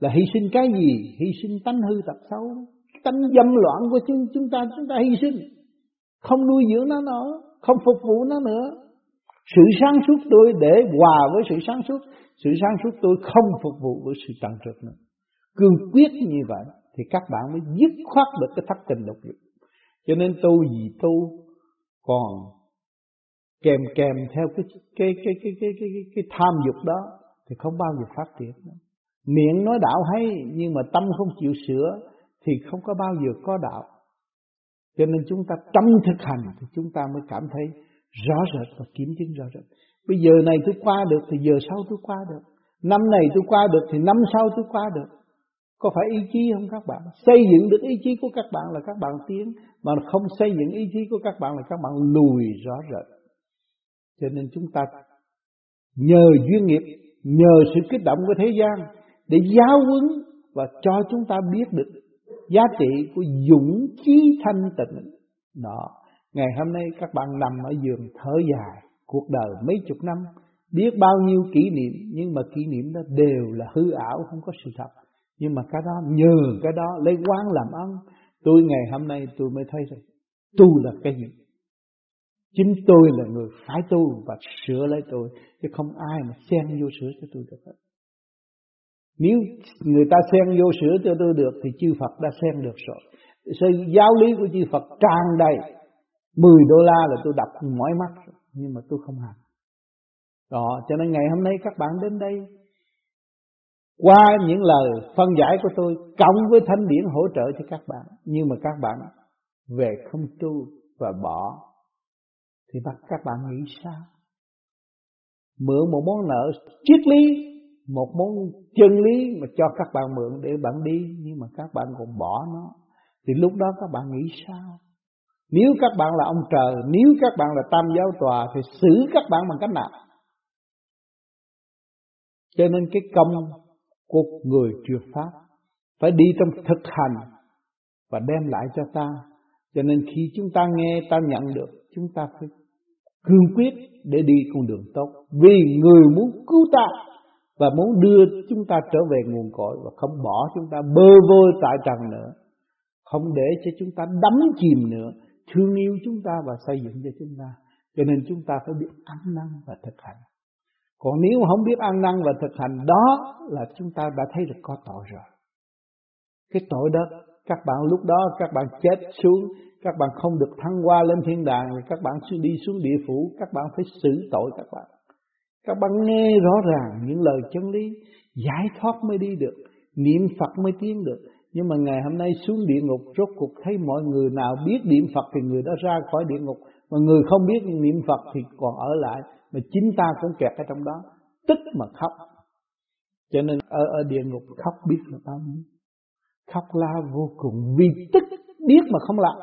là hy sinh cái gì? Hy sinh tánh hư tật xấu. Tánh dâm loạn của chúng chúng ta chúng ta hy sinh. Không nuôi dưỡng nó nữa không phục vụ nó nữa sự sáng suốt tôi để hòa với sự sáng suốt Sự sáng suốt tôi không phục vụ với sự trần trực nữa Cương quyết như vậy Thì các bạn mới dứt khoát được cái thất tình lục dục Cho nên tu gì tu Còn kèm kèm theo cái cái cái cái cái cái, cái, cái tham dục đó thì không bao giờ phát triển nữa. Miệng nói đạo hay nhưng mà tâm không chịu sửa thì không có bao giờ có đạo. Cho nên chúng ta trong thực hành thì chúng ta mới cảm thấy rõ rệt và kiểm chứng rõ rệt. Bây giờ này tôi qua được thì giờ sau tôi qua được. Năm này tôi qua được thì năm sau tôi qua được. Có phải ý chí không các bạn? Xây dựng được ý chí của các bạn là các bạn tiến, mà không xây dựng ý chí của các bạn là các bạn lùi rõ rệt. Cho nên chúng ta nhờ duyên nghiệp, nhờ sự kích động của thế gian để giáo huấn và cho chúng ta biết được giá trị của dũng chí thanh tịnh. Đó, Ngày hôm nay các bạn nằm ở giường thở dài Cuộc đời mấy chục năm Biết bao nhiêu kỷ niệm Nhưng mà kỷ niệm đó đều là hư ảo Không có sự thật. Nhưng mà cái đó nhờ cái đó lấy quán làm ăn. Tôi ngày hôm nay tôi mới thấy rằng Tu là cái gì? Chính tôi là người phải tu Và sửa lấy tôi Chứ không ai mà xen vô sửa cho tôi được hết. Nếu người ta xen vô sửa cho tôi được Thì chư Phật đã xen được rồi. Sự giáo lý của chư Phật tràn đầy. 10 đô la là tôi đọc mỏi mắt nhưng mà tôi không hành. Đó, cho nên ngày hôm nay các bạn đến đây qua những lời phân giải của tôi cộng với thanh điển hỗ trợ cho các bạn nhưng mà các bạn về không tu và bỏ thì bắt các bạn nghĩ sao? Mượn một món nợ triết lý một món chân lý mà cho các bạn mượn để bạn đi, nhưng mà các bạn còn bỏ nó. Thì lúc đó các bạn nghĩ sao? Nếu các bạn là ông trời, nếu các bạn là tam giáo tòa, thì xử các bạn bằng cách nào? Cho nên cái công của người truyền pháp phải đi trong thực hành và đem lại cho ta. Cho nên khi chúng ta nghe, ta nhận được, chúng ta phải cương quyết để đi con đường tốt. Vì người muốn cứu ta và muốn đưa chúng ta trở về nguồn cội và không bỏ chúng ta bơ vơ tại trần nữa. Không để cho chúng ta đắm chìm nữa. Thương yêu chúng ta và xây dựng cho chúng ta. Cho nên chúng ta phải biết ăn năn và thực hành. Còn nếu không biết ăn năn và thực hành, đó là chúng ta đã thấy được có tội rồi. Cái tội đó, các bạn lúc đó, các bạn chết xuống, các bạn không được thăng qua lên thiên đàng, các bạn sẽ đi xuống địa phủ, các bạn phải xử tội các bạn các bạn nghe rõ ràng những lời chân lý, giải thoát mới đi được, niệm phật mới tiến được. Nhưng mà ngày hôm nay xuống địa ngục, rốt cuộc thấy mọi người nào biết niệm phật thì người đó ra khỏi địa ngục. Mà người không biết niệm phật thì còn ở lại, mà chính ta cũng kẹt ở trong đó. Tức mà khóc. Cho nên ở ở địa ngục khóc biết là bao nhiêu? Khóc la vô cùng vì tức biết mà không làm.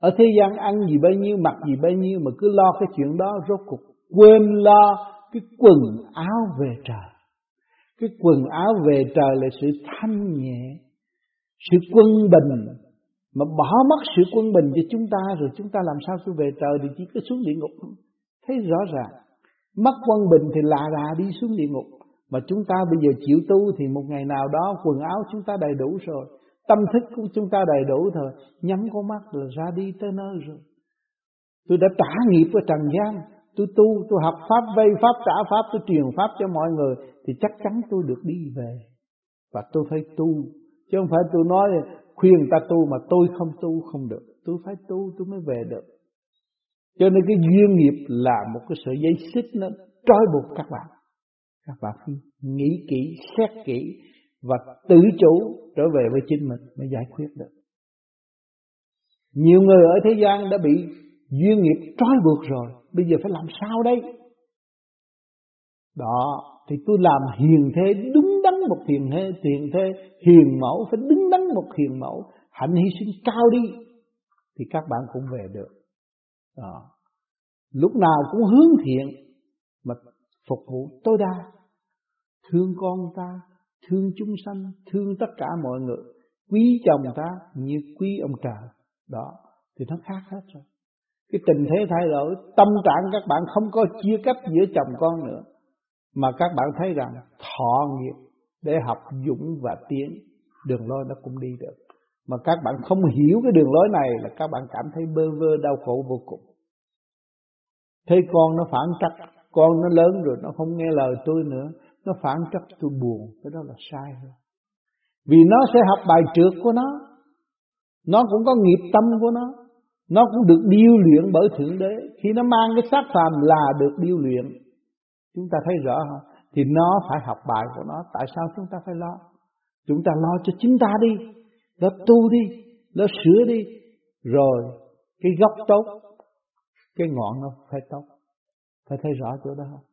Ở thế gian ăn gì bấy nhiêu, mặc gì bấy nhiêu mà cứ lo cái chuyện đó, rốt cuộc quên lo cái quần áo về trời. Cái quần áo về trời là sự thanh nhẹ, sự quân bình. Mà bỏ mất sự quân bình cho chúng ta rồi chúng ta làm sao tôi về trời thì chỉ có xuống địa ngục. Thấy rõ ràng, mất quân bình thì lạ lạ đi xuống địa ngục. Mà chúng ta bây giờ chịu tu thì một ngày nào đó quần áo chúng ta đầy đủ rồi, tâm thức của chúng ta đầy đủ rồi nhắm con mắt là ra đi tới nơi rồi. Tôi đã trả nghiệp ở trần gian tôi tu, tôi học pháp, vây pháp, trả pháp, tôi truyền pháp cho mọi người, thì chắc chắn tôi được đi về. Và tôi phải tu. Chứ không phải tôi nói khuyên ta tu mà tôi không tu không được. Tôi phải tu, tôi mới về được. Cho nên cái duyên nghiệp là một cái sợi dây xích nó trói buộc các bạn. Các bạn phải nghĩ kỹ, xét kỹ và tự chủ trở về với chính mình mới giải quyết được. Nhiều người ở thế gian đã bị duyên nghiệp trói buộc rồi, bây giờ phải làm sao đây? Đó, thì tôi làm hiền thế đúng đắn một hiền thế hiền thế, hiền mẫu, phải đứng đắn một hiền mẫu, hạnh hy sinh cao đi, thì các bạn cũng về được. Đó. lúc nào cũng hướng thiện, mà phục vụ tối đa. Thương con ta, thương chúng sanh, thương tất cả mọi người. Quý chồng ta như quý ông trời. Đó, thì nó khác hết rồi cái tình thế thay đổi, tâm trạng các bạn không có chia cách giữa chồng con nữa. Mà các bạn thấy rằng thọ nghiệp để học dũng và tiến, đường lối nó cũng đi được. Mà các bạn không hiểu cái đường lối này là các bạn cảm thấy bơ vơ, đau khổ vô cùng. Thấy con nó phản trắc, con nó lớn rồi nó không nghe lời tôi nữa, nó phản trắc tôi buồn, cái đó là sai rồi. Vì nó sẽ học bài trượt của nó nó cũng có nghiệp tâm của nó nó cũng được điêu luyện bởi thượng đế. Khi nó mang cái xác phàm là được điêu luyện, chúng ta thấy rõ không? Thì nó phải học bài của nó. Tại sao chúng ta phải lo? Chúng ta lo cho chính ta đi. Nó tu đi, nó sửa đi. Rồi, cái gốc tốt, cái ngọn nó phải tốt. Phải thấy rõ chỗ đó không?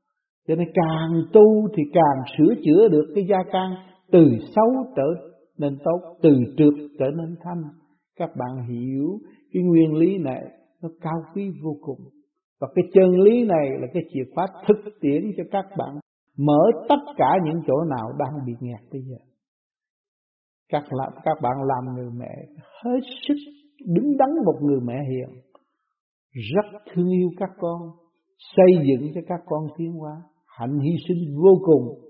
Cho nên càng tu thì càng sửa chữa được cái gia can. Từ xấu trở nên tốt, từ trượt trở nên thanh. Các bạn hiểu cái nguyên lý này nó cao quý vô cùng. Và cái chân lý này là cái chìa khóa thực tiễn cho các bạn mở tất cả những chỗ nào đang bị nghẹt bây giờ. Các làm các bạn làm người mẹ, hết sức đứng đắn một người mẹ hiền, rất thương yêu các con, xây dựng cho các con tiến hóa, hạnh hy sinh vô cùng.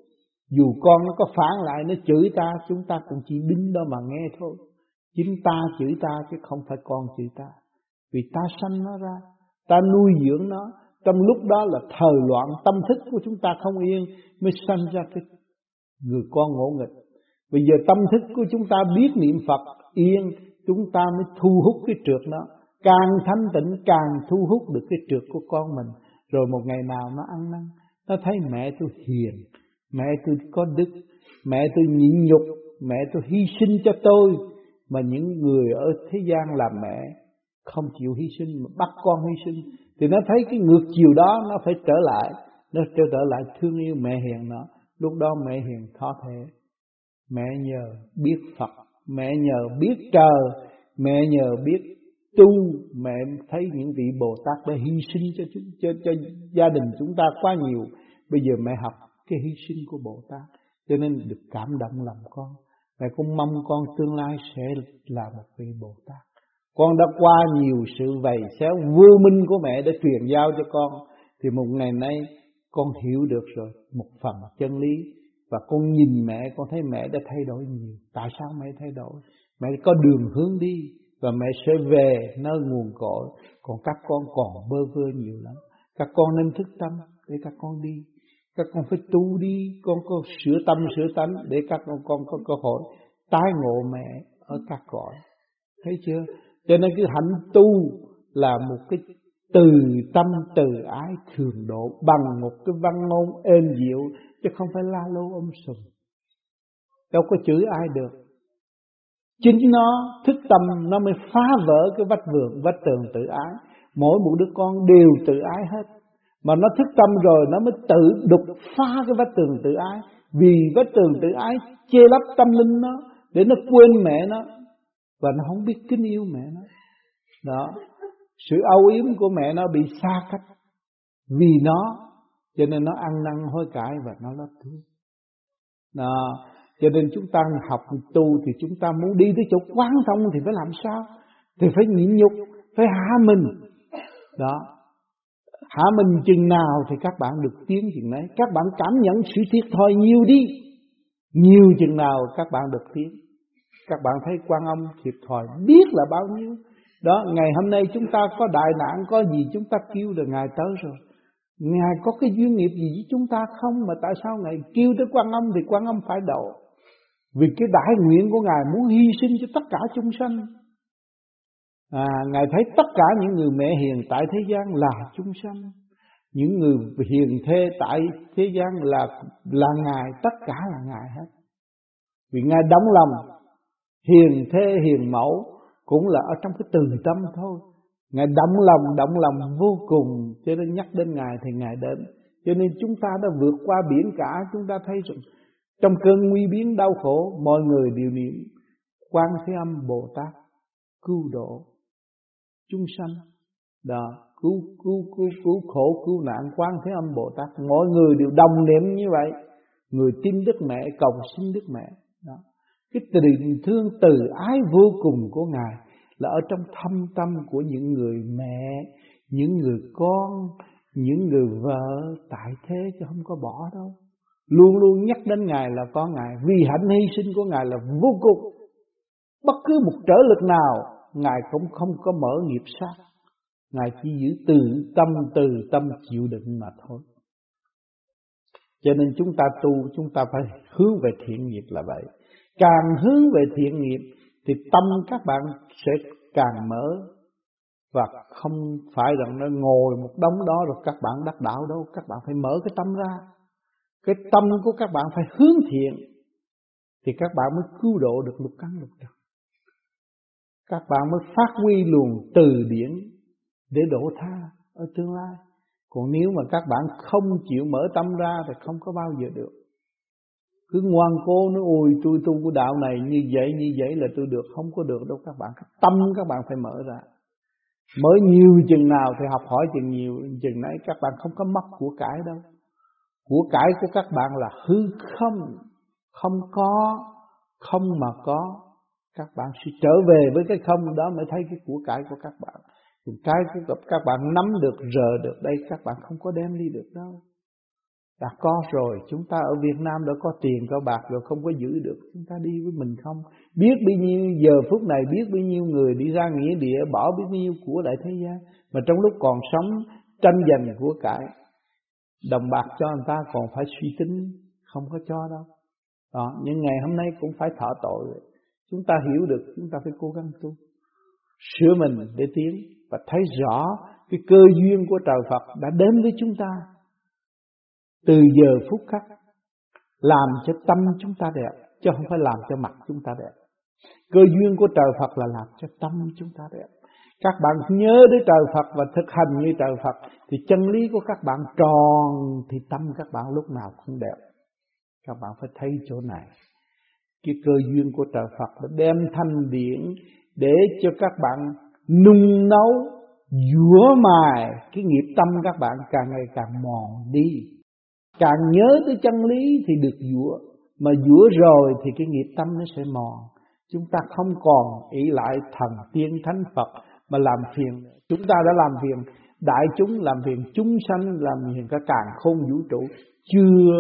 Dù con nó có phản lại, nó chửi ta, chúng ta cũng chỉ đứng đó mà nghe thôi chính ta chửi ta chứ không phải con chửi ta. Vì ta sanh nó ra, ta nuôi dưỡng nó. Trong lúc đó là thời loạn, tâm thức của chúng ta không yên, mới sanh ra cái người con ngỗ nghịch. Bây giờ tâm thức của chúng ta biết niệm Phật yên, chúng ta mới thu hút cái trượt nó. Càng thanh tịnh, càng thu hút được cái trượt của con mình. Rồi một ngày nào nó ăn năn, nó thấy mẹ tôi hiền, mẹ tôi có đức, mẹ tôi nhịn nhục, mẹ tôi hy sinh cho tôi mà những người ở thế gian làm mẹ không chịu hy sinh mà bắt con hy sinh thì nó thấy cái ngược chiều đó nó phải trở lại. Nó trở trở lại thương yêu mẹ hiền nó lúc đó mẹ hiền khó thể mẹ nhờ biết Phật mẹ nhờ biết trời mẹ nhờ biết tu mẹ thấy những vị Bồ Tát đã hy sinh cho chúng cho, cho gia đình chúng ta quá nhiều. Bây giờ mẹ học cái hy sinh của Bồ Tát cho nên được cảm động lòng con mẹ cũng mong con tương lai sẽ là một vị Bồ Tát. Con đã qua nhiều sự vầy xéo vô minh của mẹ để truyền giao cho con. Thì một ngày nay con hiểu được rồi, một phần chân lý. Và con nhìn mẹ, con thấy mẹ đã thay đổi nhiều. Tại sao mẹ thay đổi? Mẹ có đường hướng đi và mẹ sẽ về nơi nguồn cội. Còn các con còn bơ vơ nhiều lắm. Các con nên thức tâm để các con đi các con phải tu đi con có sửa tâm sửa tánh để các con con có cơ hội tái ngộ mẹ ở các cõi thấy chưa cho nên cái hạnh tu là một cái từ tâm từ ái thường độ bằng một cái văn ngôn êm dịu chứ không phải la lô ôm sùm đâu có chửi ai được Chính nó thức tâm nó mới phá vỡ cái vách vườn, vách tường tự ái. Mỗi một đứa con đều tự ái hết. Mà nó thức tâm rồi nó mới tự đục phá cái vách tường tự ái. Vì vách tường tự ái che lấp tâm linh nó để nó quên mẹ nó. Và nó không biết kính yêu mẹ nó. Đó. Sự âu yếm của mẹ nó bị xa cách. Vì nó cho nên nó ăn năn hối cải và nó lấp thương. Đó. Cho nên chúng ta học tu thì chúng ta muốn đi tới chỗ quán thông thì phải làm sao? Thì phải nhịn nhục, phải hạ mình. Đó. Hạ mình chừng nào thì các bạn được tiến chừng đấy. Các bạn cảm nhận sự thiệt thòi nhiều đi. Nhiều chừng nào các bạn được tiến. Các bạn thấy quan âm thiệt thòi biết là bao nhiêu. Đó, ngày hôm nay chúng ta có đại nạn, có gì chúng ta kêu là Ngài tới rồi. Ngài có cái duyên nghiệp gì với chúng ta không mà tại sao Ngài kêu tới quan âm thì quan âm phải độ. Vì cái đại nguyện của Ngài muốn hy sinh cho tất cả chúng sanh. À, Ngài thấy tất cả những người mẹ hiền tại thế gian là chúng sanh. Những người hiền thê tại thế gian là là Ngài, tất cả là Ngài hết. Vì Ngài đóng lòng, hiền thê hiền mẫu cũng là ở trong cái từ tâm thôi. Ngài động lòng, động lòng vô cùng, cho nên nhắc đến Ngài thì Ngài đến. Cho nên chúng ta đã vượt qua biển cả, chúng ta thấy rằng trong cơn nguy biến đau khổ, mọi người đều niệm Quan Thế Âm Bồ Tát cứu độ chúng sanh. Đó, cứu cứu cứu cứu khổ cứu nạn Quan Thế Âm Bồ Tát, mọi người đều đồng niệm như vậy. Người tin Đức Mẹ cầu xin Đức Mẹ. Đó. Cái tình thương từ ái vô cùng của Ngài là ở trong thâm tâm của những người mẹ, những người con, những người vợ tại thế chứ không có bỏ đâu luôn luôn nhắc đến Ngài là có Ngài, vì hạnh hy sinh của Ngài là vô cùng. Bất cứ một trở lực nào, Ngài cũng không có mở nghiệp sát. Ngài chỉ giữ từ tâm từ tâm chịu đựng mà thôi. Cho nên chúng ta tu, chúng ta phải hướng về thiện nghiệp là vậy. Càng hướng về thiện nghiệp thì tâm các bạn sẽ càng mở và không phải rằng nó ngồi một đống đó rồi các bạn đắc đạo đâu, các bạn phải mở cái tâm ra. Cái tâm của các bạn phải hướng thiện Thì các bạn mới cứu độ được lục căn lục trần các bạn mới phát huy luồng từ điển Để đổ tha ở tương lai. Còn nếu mà các bạn không chịu mở tâm ra Thì không có bao giờ được. Cứ ngoan cố nói, ôi, tôi tu của đạo này như vậy như vậy là tôi được. Không có được đâu, các bạn tâm các bạn phải mở ra. Mở nhiều chừng nào thì học hỏi chừng nhiều, chừng nấy, các bạn không có mất của cải đâu. Của cải của các bạn là hư không. Không có, không mà có các bạn sẽ trở về với cái không đó mới thấy cái của cải của các bạn. Còn cái của các bạn nắm được rờ được đây các bạn không có đem đi được đâu. Đã có rồi chúng ta ở Việt Nam đã có tiền có bạc rồi không có giữ được chúng ta đi với mình không? Biết bao nhiêu giờ phút này biết bao nhiêu người đi ra nghĩa địa bỏ biết bao nhiêu của lại thế gian. Mà trong lúc còn sống tranh giành của cải Đồng bạc cho người ta còn phải suy tính Không có cho đâu. Đó, Nhưng ngày hôm nay cũng phải thọ tội. Chúng ta hiểu được, Chúng ta phải cố gắng tu Sửa mình để tiến Và thấy rõ cái cơ duyên của trời Phật Đã đến với chúng ta Từ giờ phút khắc, Làm cho tâm chúng ta đẹp, Chứ không phải làm cho mặt chúng ta đẹp Cơ duyên của trời Phật là làm cho tâm chúng ta đẹp các bạn nhớ đến trời Phật và thực hành như trời Phật, thì chân lý của các bạn tròn thì tâm các bạn lúc nào cũng đẹp. Các bạn phải thấy chỗ này cái cơ duyên của trời Phật đã đem thanh điển để cho các bạn nung nấu dũa mài cái nghiệp tâm các bạn càng ngày càng mòn đi. Càng nhớ tới chân lý thì được dũa mà dũa rồi thì cái nghiệp tâm nó sẽ mòn. Chúng ta không còn ý lại thần tiên thánh Phật mà làm phiền. Chúng ta đã làm phiền đại chúng, làm phiền chúng sanh, làm phiền cả càng không vũ trụ, chưa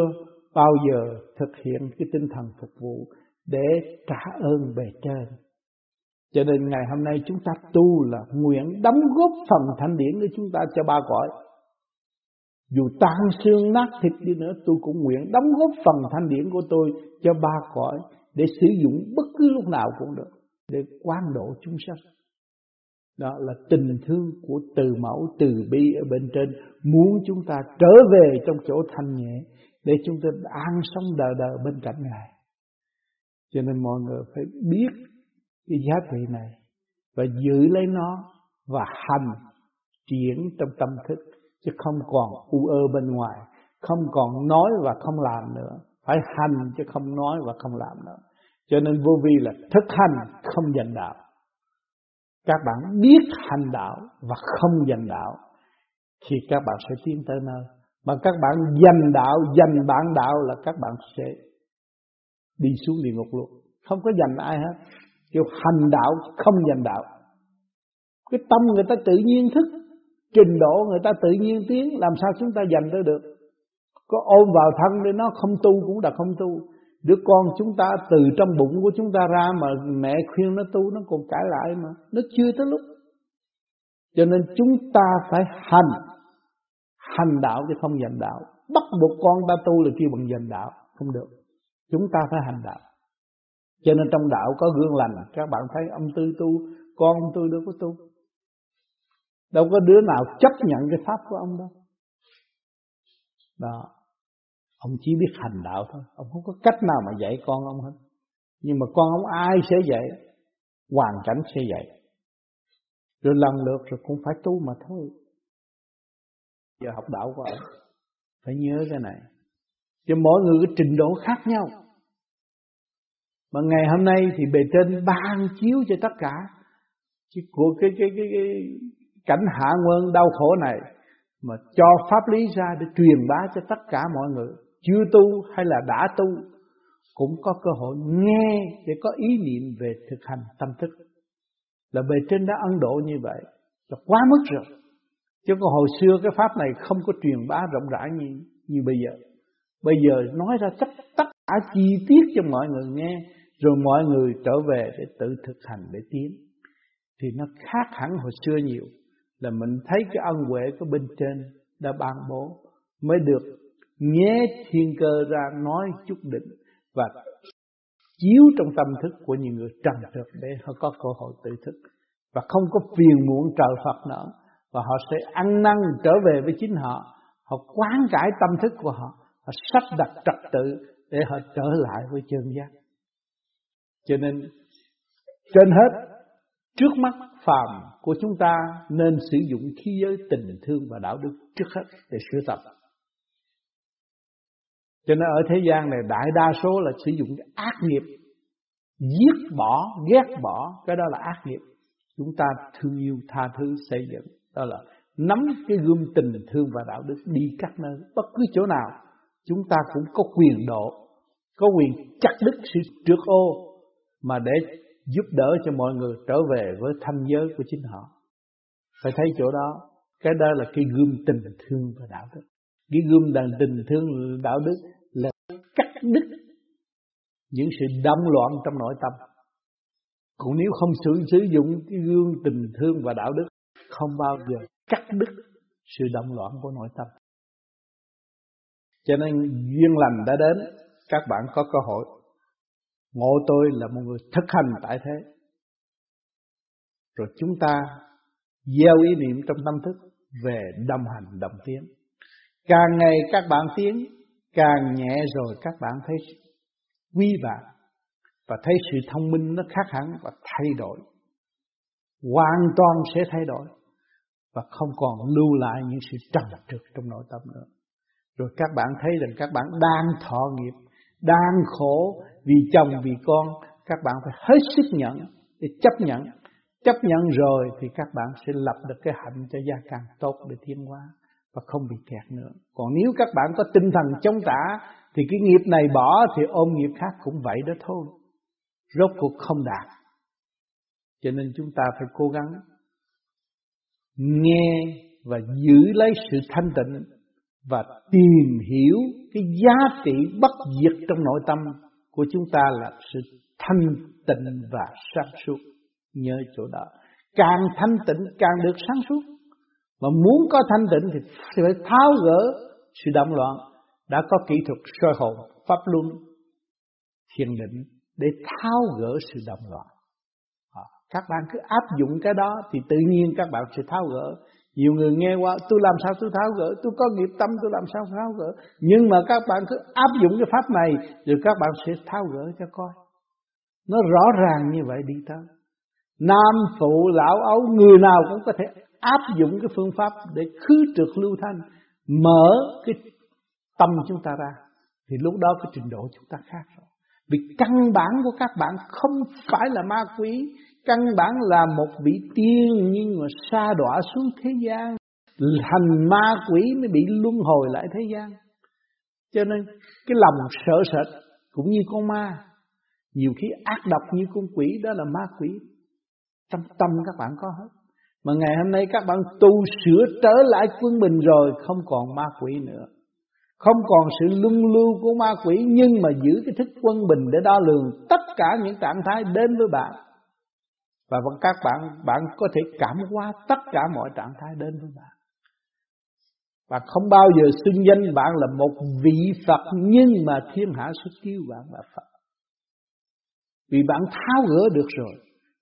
bao giờ thực hiện cái tinh thần phục vụ để trả ơn bề trên. Cho nên ngày hôm nay chúng ta tu là nguyện đóng góp phần thanh điển của chúng ta cho ba cõi. Dù tan xương nát thịt đi nữa, tôi cũng nguyện đóng góp phần thanh điển của tôi cho ba cõi để sử dụng bất cứ lúc nào cũng được để quan độ chúng sanh. Đó là tình thương của từ mẫu, từ bi ở bên trên. Muốn chúng ta trở về trong chỗ thanh nhẹ để chúng ta an sống đời đời bên cạnh ngài cho nên mọi người phải biết cái giá trị này và giữ lấy nó và hành triển trong tâm thức, chứ không còn u ơ bên ngoài, không còn nói và không làm nữa. Phải hành chứ không nói và không làm nữa. Cho nên vô vi là thực hành, không giành đạo. Các bạn biết hành đạo và không giành đạo, thì các bạn sẽ tiến tới nơi. Mà các bạn giành đạo, giành bản đạo là các bạn sẽ đi xuống địa ngục luôn. Không có dành ai hết. Kêu hành đạo không dành đạo. Cái tâm người ta tự nhiên thức, trình độ người ta tự nhiên tiến, làm sao chúng ta dành tới được? Có ôm vào thân để nó không tu cũng là không tu. Đứa con chúng ta từ trong bụng của chúng ta ra mà mẹ khuyên nó tu, nó còn cãi lại mà. Nó chưa tới lúc. Cho nên chúng ta phải hành. Hành đạo chứ không giành đạo. Bắt buộc con ta tu là kêu bằng giành đạo. Không được chúng ta phải hành đạo. Cho nên trong đạo có gương lành. Các bạn thấy ông tư tu, con ông tư đâu có tu. Đâu có đứa nào chấp nhận cái pháp của ông đâu. Đó. Ông chỉ biết hành đạo thôi. Ông không có cách nào mà dạy con ông hết. Nhưng mà con ông ai sẽ dạy? Hoàn cảnh sẽ dạy. Rồi lần lượt rồi cũng phải tu mà thôi. Giờ học đạo của ông. Phải nhớ cái này cho mỗi người cái trình độ khác nhau. Mà ngày hôm nay thì bề trên ban chiếu cho tất cả. Cái của cái cái cái, cái cảnh hạ nguyên đau khổ này mà cho pháp lý ra để truyền bá cho tất cả mọi người. Chưa tu hay là đã tu cũng có cơ hội nghe để có ý niệm về thực hành tâm thức. Là bề trên đã ân độ như vậy là quá mức rồi. Chứ còn hồi xưa cái pháp này không có truyền bá rộng rãi như như bây giờ bây giờ nói ra tất tất cả chi tiết cho mọi người nghe, rồi mọi người trở về để tự thực hành để tiến. Thì nó khác hẳn hồi xưa nhiều, là mình thấy cái ân huệ của bên trên đã ban bố, mới được nghe thiên cơ ra nói chút định và chiếu trong tâm thức của những người trần thực để họ có cơ hội tự thức. Và không có phiền muộn trời Phật nữa và họ sẽ ăn năn trở về với chính họ họ quán cải tâm thức của họ họ sắp đặt trật tự để họ trở lại với chân giác cho nên, trên hết, trước mắt phàm của chúng ta nên sử dụng khí giới tình thương và đạo đức trước hết để sửa tập. Cho nên ở thế gian này, đại đa số là sử dụng cái ác nghiệp, giết bỏ, ghét bỏ, cái đó là ác nghiệp. Chúng ta thương yêu, tha thứ, xây dựng. Đó là nắm cái gươm tình thương và đạo đức đi các nơi, bất cứ chỗ nào chúng ta cũng có quyền độ, có quyền chặt đứt sự trước ô mà để giúp đỡ cho mọi người trở về với thanh giới của chính họ. Phải thấy chỗ đó, cái đó là cái gươm tình thương và đạo đức. Cái gươm đàn tình thương đạo đức là cắt đứt những sự đâm loạn trong nội tâm. Còn nếu không sử sử dụng cái gương tình thương và đạo đức, không bao giờ cắt đứt sự động loạn của nội tâm cho nên duyên lành đã đến, các bạn có cơ hội. Ngộ tôi là một người thực hành tại thế. Rồi chúng ta gieo ý niệm trong tâm thức về đồng hành, đồng tiến. Càng ngày các bạn tiến, càng nhẹ rồi các bạn thấy quý bạn và thấy sự thông minh nó khác hẳn và thay đổi. Hoàn toàn sẽ thay đổi và không còn lưu lại những sự trầm trực trong nội tâm nữa rồi các bạn thấy rằng các bạn đang thọ nghiệp, đang khổ vì chồng, vì con. Các bạn phải hết sức nhận để chấp nhận. Chấp nhận rồi thì các bạn sẽ lập được cái hạnh cho gia càng tốt để tiến hóa và không bị kẹt nữa. Còn nếu các bạn có tinh thần chống trả thì cái nghiệp này bỏ thì ôm nghiệp khác cũng vậy đó thôi. Rốt cuộc không đạt. Cho nên chúng ta phải cố gắng nghe và giữ lấy sự thanh tịnh và tìm hiểu cái giá trị bất diệt trong nội tâm của chúng ta là sự thanh tịnh và sáng suốt. Nhớ chỗ đó. Càng thanh tịnh càng được sáng suốt. Mà muốn có thanh tịnh thì phải tháo gỡ sự động loạn. Đã có kỹ thuật soi hồn, pháp luân, thiền định để tháo gỡ sự động loạn. Các bạn cứ áp dụng cái đó thì tự nhiên các bạn sẽ tháo gỡ. Nhiều người nghe qua tôi làm sao tôi tháo gỡ, tôi có nghiệp tâm tôi làm sao tháo gỡ. Nhưng mà các bạn cứ áp dụng cái pháp này rồi các bạn sẽ tháo gỡ cho coi. Nó rõ ràng như vậy đi tới. Nam phụ lão ấu người nào cũng có thể áp dụng cái phương pháp để khứ trượt lưu thanh, mở cái tâm chúng ta ra. Thì lúc đó cái trình độ chúng ta khác rồi. Vì căn bản của các bạn không phải là ma quý căn bản là một vị tiên nhưng mà xa đọa xuống thế gian. thành ma quỷ mới bị luân hồi lại thế gian. Cho nên cái lòng sợ sệt cũng như con ma. Nhiều khi ác độc như con quỷ đó là ma quỷ. Trong tâm các bạn có hết. Mà ngày hôm nay các bạn tu sửa trở lại quân bình rồi Không còn ma quỷ nữa Không còn sự luân lưu của ma quỷ Nhưng mà giữ cái thức quân bình để đo lường Tất cả những trạng thái đến với bạn và các bạn Bạn có thể cảm hóa tất cả mọi trạng thái đến với bạn. Và không bao giờ xưng danh bạn là một vị Phật, Nhưng mà thiên hạ sẽ kêu bạn là Phật. Vì bạn tháo gỡ được rồi.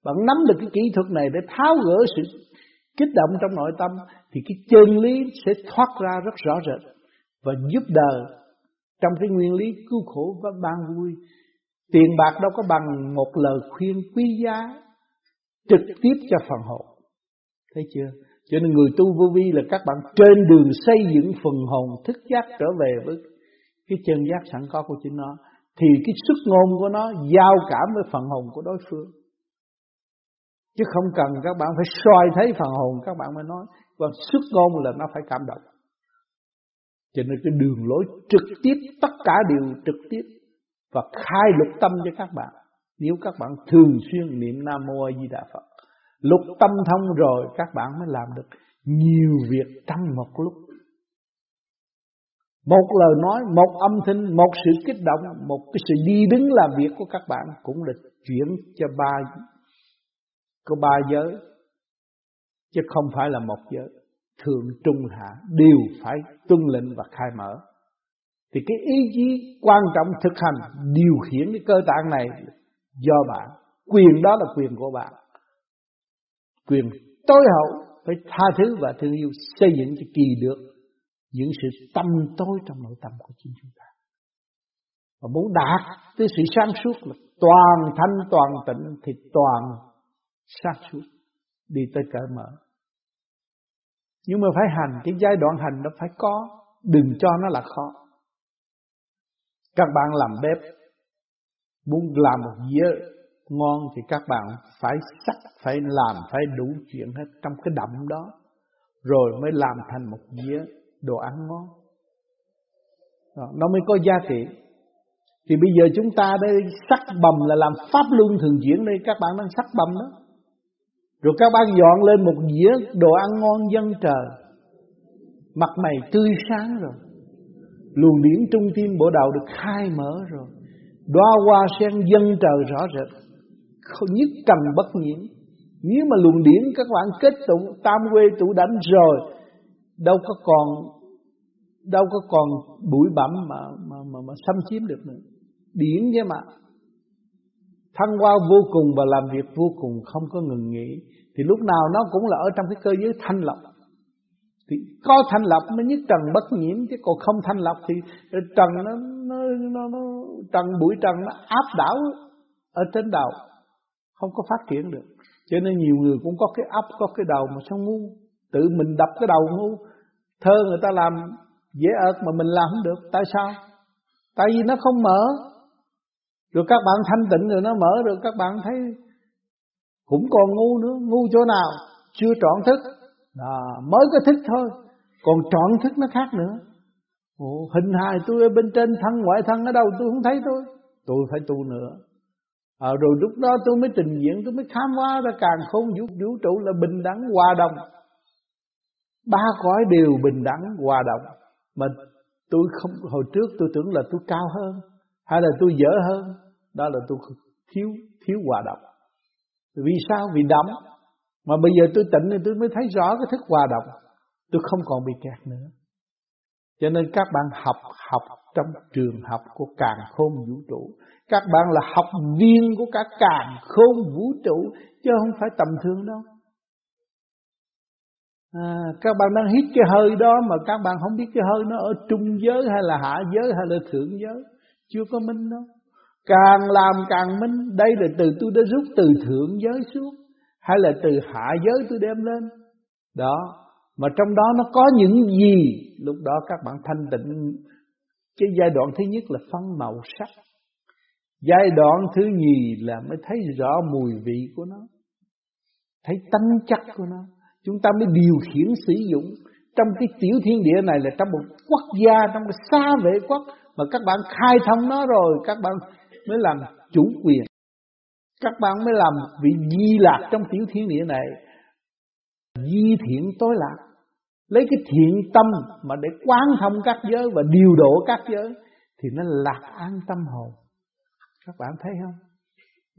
Bạn nắm được cái kỹ thuật này để tháo gỡ sự kích động trong nội tâm, thì cái chân lý sẽ thoát ra rất rõ rệt và giúp đời trong cái nguyên lý cứu khổ và ban vui. Tiền bạc đâu có bằng một lời khuyên quý giá trực tiếp cho phần hồn. Thấy chưa? Cho nên người tu vô vi là các bạn trên đường xây dựng phần hồn thức giác trở về với cái chân giác sẵn có của chính nó. Thì cái sức ngôn của nó giao cảm với phần hồn của đối phương. Chứ không cần các bạn phải soi thấy phần hồn các bạn mới nói. Và xuất ngôn là nó phải cảm động. Cho nên cái đường lối trực tiếp, tất cả đều trực tiếp. Và khai lục tâm cho các bạn. Nếu các bạn thường xuyên niệm Nam Mô A Di Đà Phật. Lục tâm thông rồi các bạn mới làm được nhiều việc trong một lúc. Một lời nói, một âm thanh, một sự kích động, một cái sự đi đứng làm việc của các bạn cũng là chuyển cho ba có ba giới chứ không phải là một giới thượng trung hạ đều phải tuân lệnh và khai mở thì cái ý chí quan trọng thực hành điều khiển cái cơ tạng này do bạn. Quyền đó là quyền của bạn. Quyền tối hậu phải tha thứ và thương yêu, xây dựng cho kỳ được những sự tâm tối trong nội tâm của chính chúng ta. Và muốn đạt tới sự sáng suốt là toàn thanh, toàn tịnh thì toàn sáng suốt đi tới cởi mở. Nhưng mà phải hành, cái giai đoạn hành nó phải có, đừng cho nó là khó. Các bạn làm bếp muốn làm một dĩa ngon thì các bạn phải sắc phải làm phải đủ chuyện hết trong cái đậm đó rồi mới làm thành một dĩa đồ ăn ngon. Đó, nó mới có giá trị. Thì bây giờ chúng ta đây sắc bầm là làm pháp luân thường chuyển đây các bạn đang sắc bầm đó. Rồi các bạn dọn lên một dĩa đồ ăn ngon dân trời. Mặt mày tươi sáng rồi. Luồng điển trung tim bộ đạo được khai mở rồi. Đoa hoa sen dân trời rõ rệt. Không nhất trần bất nhiễm. Nếu mà luồng điển các bạn kết tụng Tam quê tụ đánh rồi Đâu có còn Đâu có còn bụi bặm mà, mà, mà, mà xâm chiếm được nữa. Điển chứ mà. Thăng hoa vô cùng và làm việc vô cùng không có ngừng nghỉ. Thì lúc nào nó cũng là ở trong cái cơ giới thanh lọc thì có thanh lọc mới nhất trần bất nhiễm chứ còn không thanh lọc thì trần nó nó nó, nó trần bụi trần nó áp đảo ở trên đầu không có phát triển được. Cho nên nhiều người cũng có cái ấp có cái đầu mà sao ngu? Tự mình đập cái đầu ngu. Thơ người ta làm dễ ợt mà mình làm không được tại sao? Tại vì nó không mở. Rồi các bạn thanh tịnh rồi nó mở rồi các bạn thấy cũng còn ngu nữa. Ngu chỗ nào? Chưa trọn thức đó, mới có thức thôi. Còn trọn thức nó khác nữa. Ồ, hình hài tôi ở bên trên thân ngoại thân ở đâu tôi không thấy tôi tôi phải tu nữa. À, rồi lúc đó tôi mới trình diễn tôi mới khám phá ra càng không vũ, vũ trụ là bình đẳng hòa đồng. Ba cõi đều bình đẳng hòa đồng. Mà tôi không hồi trước tôi tưởng là tôi cao hơn hay là tôi dở hơn. Đó là tôi thiếu thiếu hòa đồng. Vì sao? Vì đậm mà bây giờ tôi tỉnh thì tôi mới thấy rõ cái thức hòa động, tôi không còn bị kẹt nữa. Cho nên các bạn học học trong trường học của càng khôn vũ trụ. Các bạn là học viên của cả càng khôn vũ trụ chứ không phải tầm thường đâu. À, các bạn đang hít cái hơi đó mà các bạn không biết cái hơi nó ở trung giới hay là hạ giới hay là thượng giới. Chưa có minh đâu. Càng làm càng minh. Đây là từ tôi đã rút từ thượng giới xuống hay là từ hạ giới tôi đem lên? Đó. Mà trong đó nó có những gì? Lúc đó các bạn thanh tịnh. Cái giai đoạn thứ nhất là phân màu sắc. Giai đoạn thứ nhì là mới thấy rõ mùi vị của nó. Thấy tánh chất của nó. Chúng ta mới điều khiển sử dụng. Trong cái tiểu thiên địa này là trong một quốc gia, trong một xa vệ quốc. Mà các bạn khai thông nó rồi, các bạn mới làm chủ quyền các bạn mới làm vị di lạc trong tiểu thiên địa này. Di thiện tối lạc. Lấy cái thiện tâm mà để quán thông các giới và điều độ các giới, thì nó lạc an tâm hồn. Các bạn thấy không?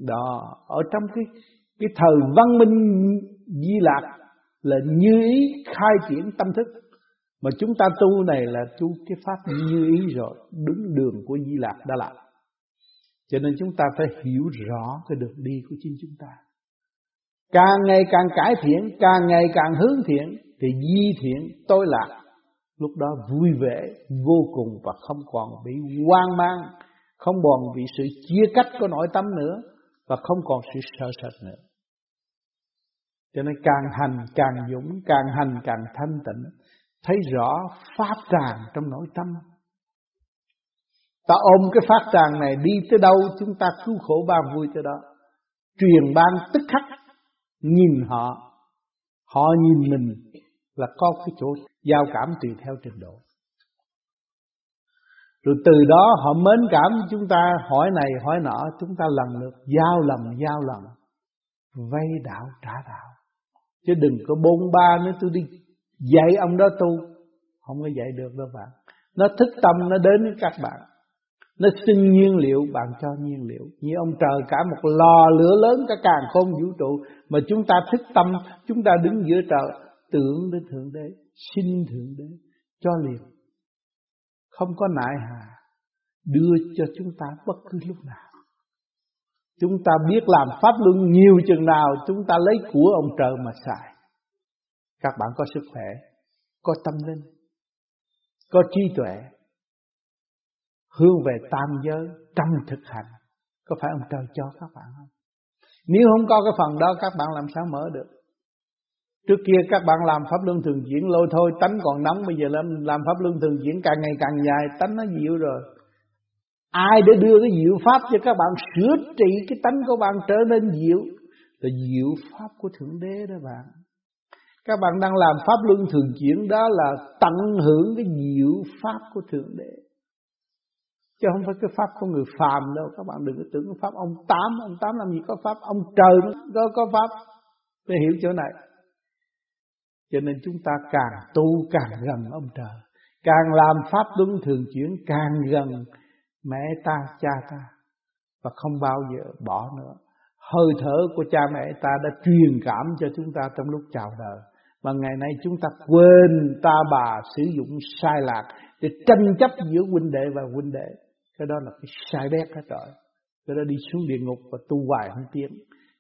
Đó, ở trong cái cái thời văn minh di lạc là như ý khai triển tâm thức. Mà chúng ta tu này là tu cái pháp như ý rồi, đúng đường của di lạc đã làm cho nên chúng ta phải hiểu rõ cái đường đi của chính chúng ta. Càng ngày càng cải thiện, càng ngày càng hướng thiện, thì di thiện, tối lạc, lúc đó vui vẻ, vô cùng và không còn bị hoang mang, không còn bị sự chia cách của nội tâm nữa, và không còn sự sợ sệt nữa. Cho nên càng hành càng dũng, càng hành càng thanh tịnh, thấy rõ pháp tràng trong nội tâm ta ôm cái phát tràng này đi tới đâu, chúng ta cứu khổ ban vui tới đó. Truyền ban tức khắc, nhìn họ. Họ nhìn mình là có cái chỗ giao cảm tùy theo trình độ. Rồi từ đó họ mến cảm chúng ta, hỏi này, hỏi nọ, chúng ta lần lượt giao lầm giao lầm. Vay đạo, trả đạo. Chứ đừng có bôn ba nữa tôi đi dạy ông đó tu. Không có dạy được đâu bạn. Nó thức tâm, nó đến với các bạn nó xin nhiên liệu, bạn cho nhiên liệu. Như ông trời cả một lò lửa lớn, cả càng không vũ trụ, mà chúng ta thức tâm, chúng ta đứng giữa trời, tưởng đến thượng đế, xin thượng đế cho liền. Không có nại hà, đưa cho chúng ta bất cứ lúc nào. Chúng ta biết làm pháp luân nhiều chừng nào, chúng ta lấy của ông trời mà xài. Các bạn có sức khỏe, có tâm linh, có trí tuệ hướng về tam giới trong thực hành có phải ông trời cho các bạn không nếu không có cái phần đó các bạn làm sao mở được Trước kia các bạn làm pháp luân thường chuyển lôi thôi tánh còn nóng bây giờ làm, làm pháp luân thường chuyển càng ngày càng dài tánh nó dịu rồi. Ai để đưa cái diệu pháp cho các bạn sửa trị cái tánh của bạn trở nên dịu là diệu pháp của Thượng Đế đó bạn. Các bạn đang làm pháp luân thường chuyển đó là tận hưởng cái diệu pháp của Thượng Đế. Chứ không phải cái pháp của người phàm đâu. Các bạn đừng có tưởng pháp ông Tám. Ông Tám làm gì có pháp. Ông trời có, có pháp. Phải hiểu chỗ này. Cho nên chúng ta càng tu càng gần ông trời. Càng làm pháp luân thường chuyển càng gần mẹ ta, cha ta. Và không bao giờ bỏ nữa. Hơi thở của cha mẹ ta đã truyền cảm cho chúng ta trong lúc chào đời. Mà ngày nay chúng ta quên ta bà sử dụng sai lạc để tranh chấp giữa huynh đệ và huynh đệ. Cái đó là cái sai bét hết rồi. Cái đó đi xuống địa ngục và tu hoài không tiến.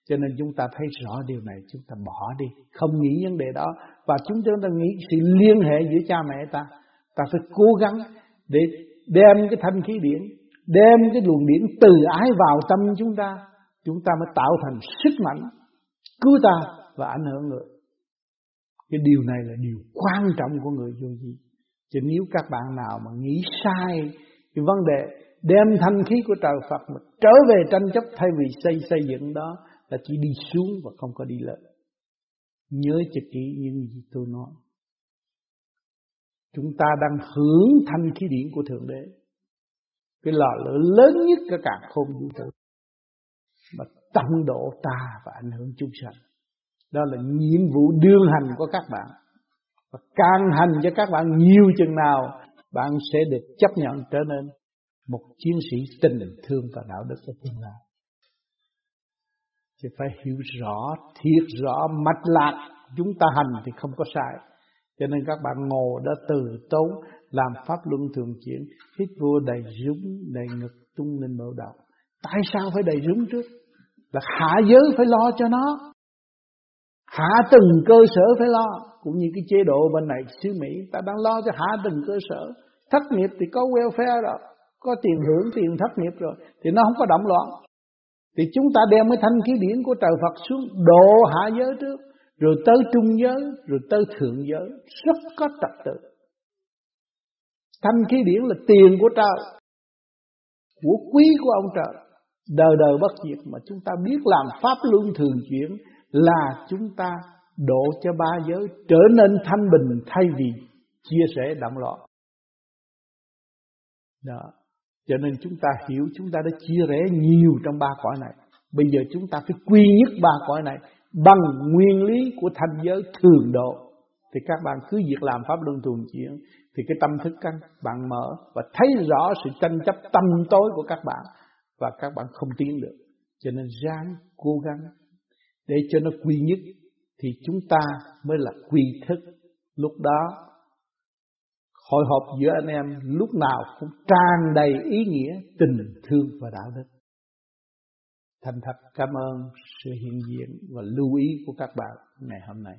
Cho nên chúng ta thấy rõ điều này chúng ta bỏ đi, không nghĩ vấn đề đó và chúng ta nghĩ sự liên hệ giữa cha mẹ ta. Ta phải cố gắng để đem cái thanh khí điển, đem cái luồng điển từ ái vào tâm chúng ta, chúng ta mới tạo thành sức mạnh cứu ta và ảnh hưởng người. Cái điều này là điều quan trọng của người vô vi. Chứ nếu các bạn nào mà nghĩ sai cái vấn đề đem thanh khí của trời Phật mà trở về tranh chấp thay vì xây xây dựng đó là chỉ đi xuống và không có đi lên. Nhớ cho kỹ những gì tôi nói. Chúng ta đang hưởng thanh khí điển của Thượng Đế. Cái lò lửa lớn nhất cả cả không vũ trụ. Mà tăng độ ta và ảnh hưởng chúng sanh. Đó là nhiệm vụ đương hành của các bạn. Và càng hành cho các bạn nhiều chừng nào, bạn sẽ được chấp nhận trở nên một chiến sĩ tình thương và đạo đức ở tương lai. thì phải hiểu rõ, thiệt rõ, mạch lạc, chúng ta hành thì không có sai. Cho nên các bạn ngồi đã từ tốn, làm pháp luân thường chuyển, hít vô đầy rúng, đầy ngực tung lên mở đầu. Tại sao phải đầy rúng trước? Là hạ giới phải lo cho nó. Hạ từng cơ sở phải lo. Cũng như cái chế độ bên này xứ Mỹ, ta đang lo cho hạ từng cơ sở. Thất nghiệp thì có welfare rồi, có tiền hưởng tiền thất nghiệp rồi, thì nó không có động loạn. Thì chúng ta đem cái thanh khí điển của trời Phật xuống độ hạ giới trước, rồi tới trung giới, rồi tới thượng giới, rất có trật tự. Thanh khí điển là tiền của trời, của quý của ông trời, đời đời bất diệt mà chúng ta biết làm pháp luân thường chuyển là chúng ta độ cho ba giới trở nên thanh bình thay vì chia sẻ động loạn. Đó. Cho nên chúng ta hiểu chúng ta đã chia rẽ nhiều trong ba cõi này. Bây giờ chúng ta phải quy nhất ba cõi này bằng nguyên lý của thanh giới thường độ. Thì các bạn cứ việc làm pháp luân thường chuyển, thì cái tâm thức căn bạn mở và thấy rõ sự tranh chấp tâm tối của các bạn và các bạn không tiến được. Cho nên ráng cố gắng để cho nó quy nhất thì chúng ta mới là quy thức. Lúc đó hội họp giữa anh em lúc nào cũng tràn đầy ý nghĩa, tình thương và đạo đức. Thành thật cảm ơn sự hiện diện và lưu ý của các bạn ngày hôm nay.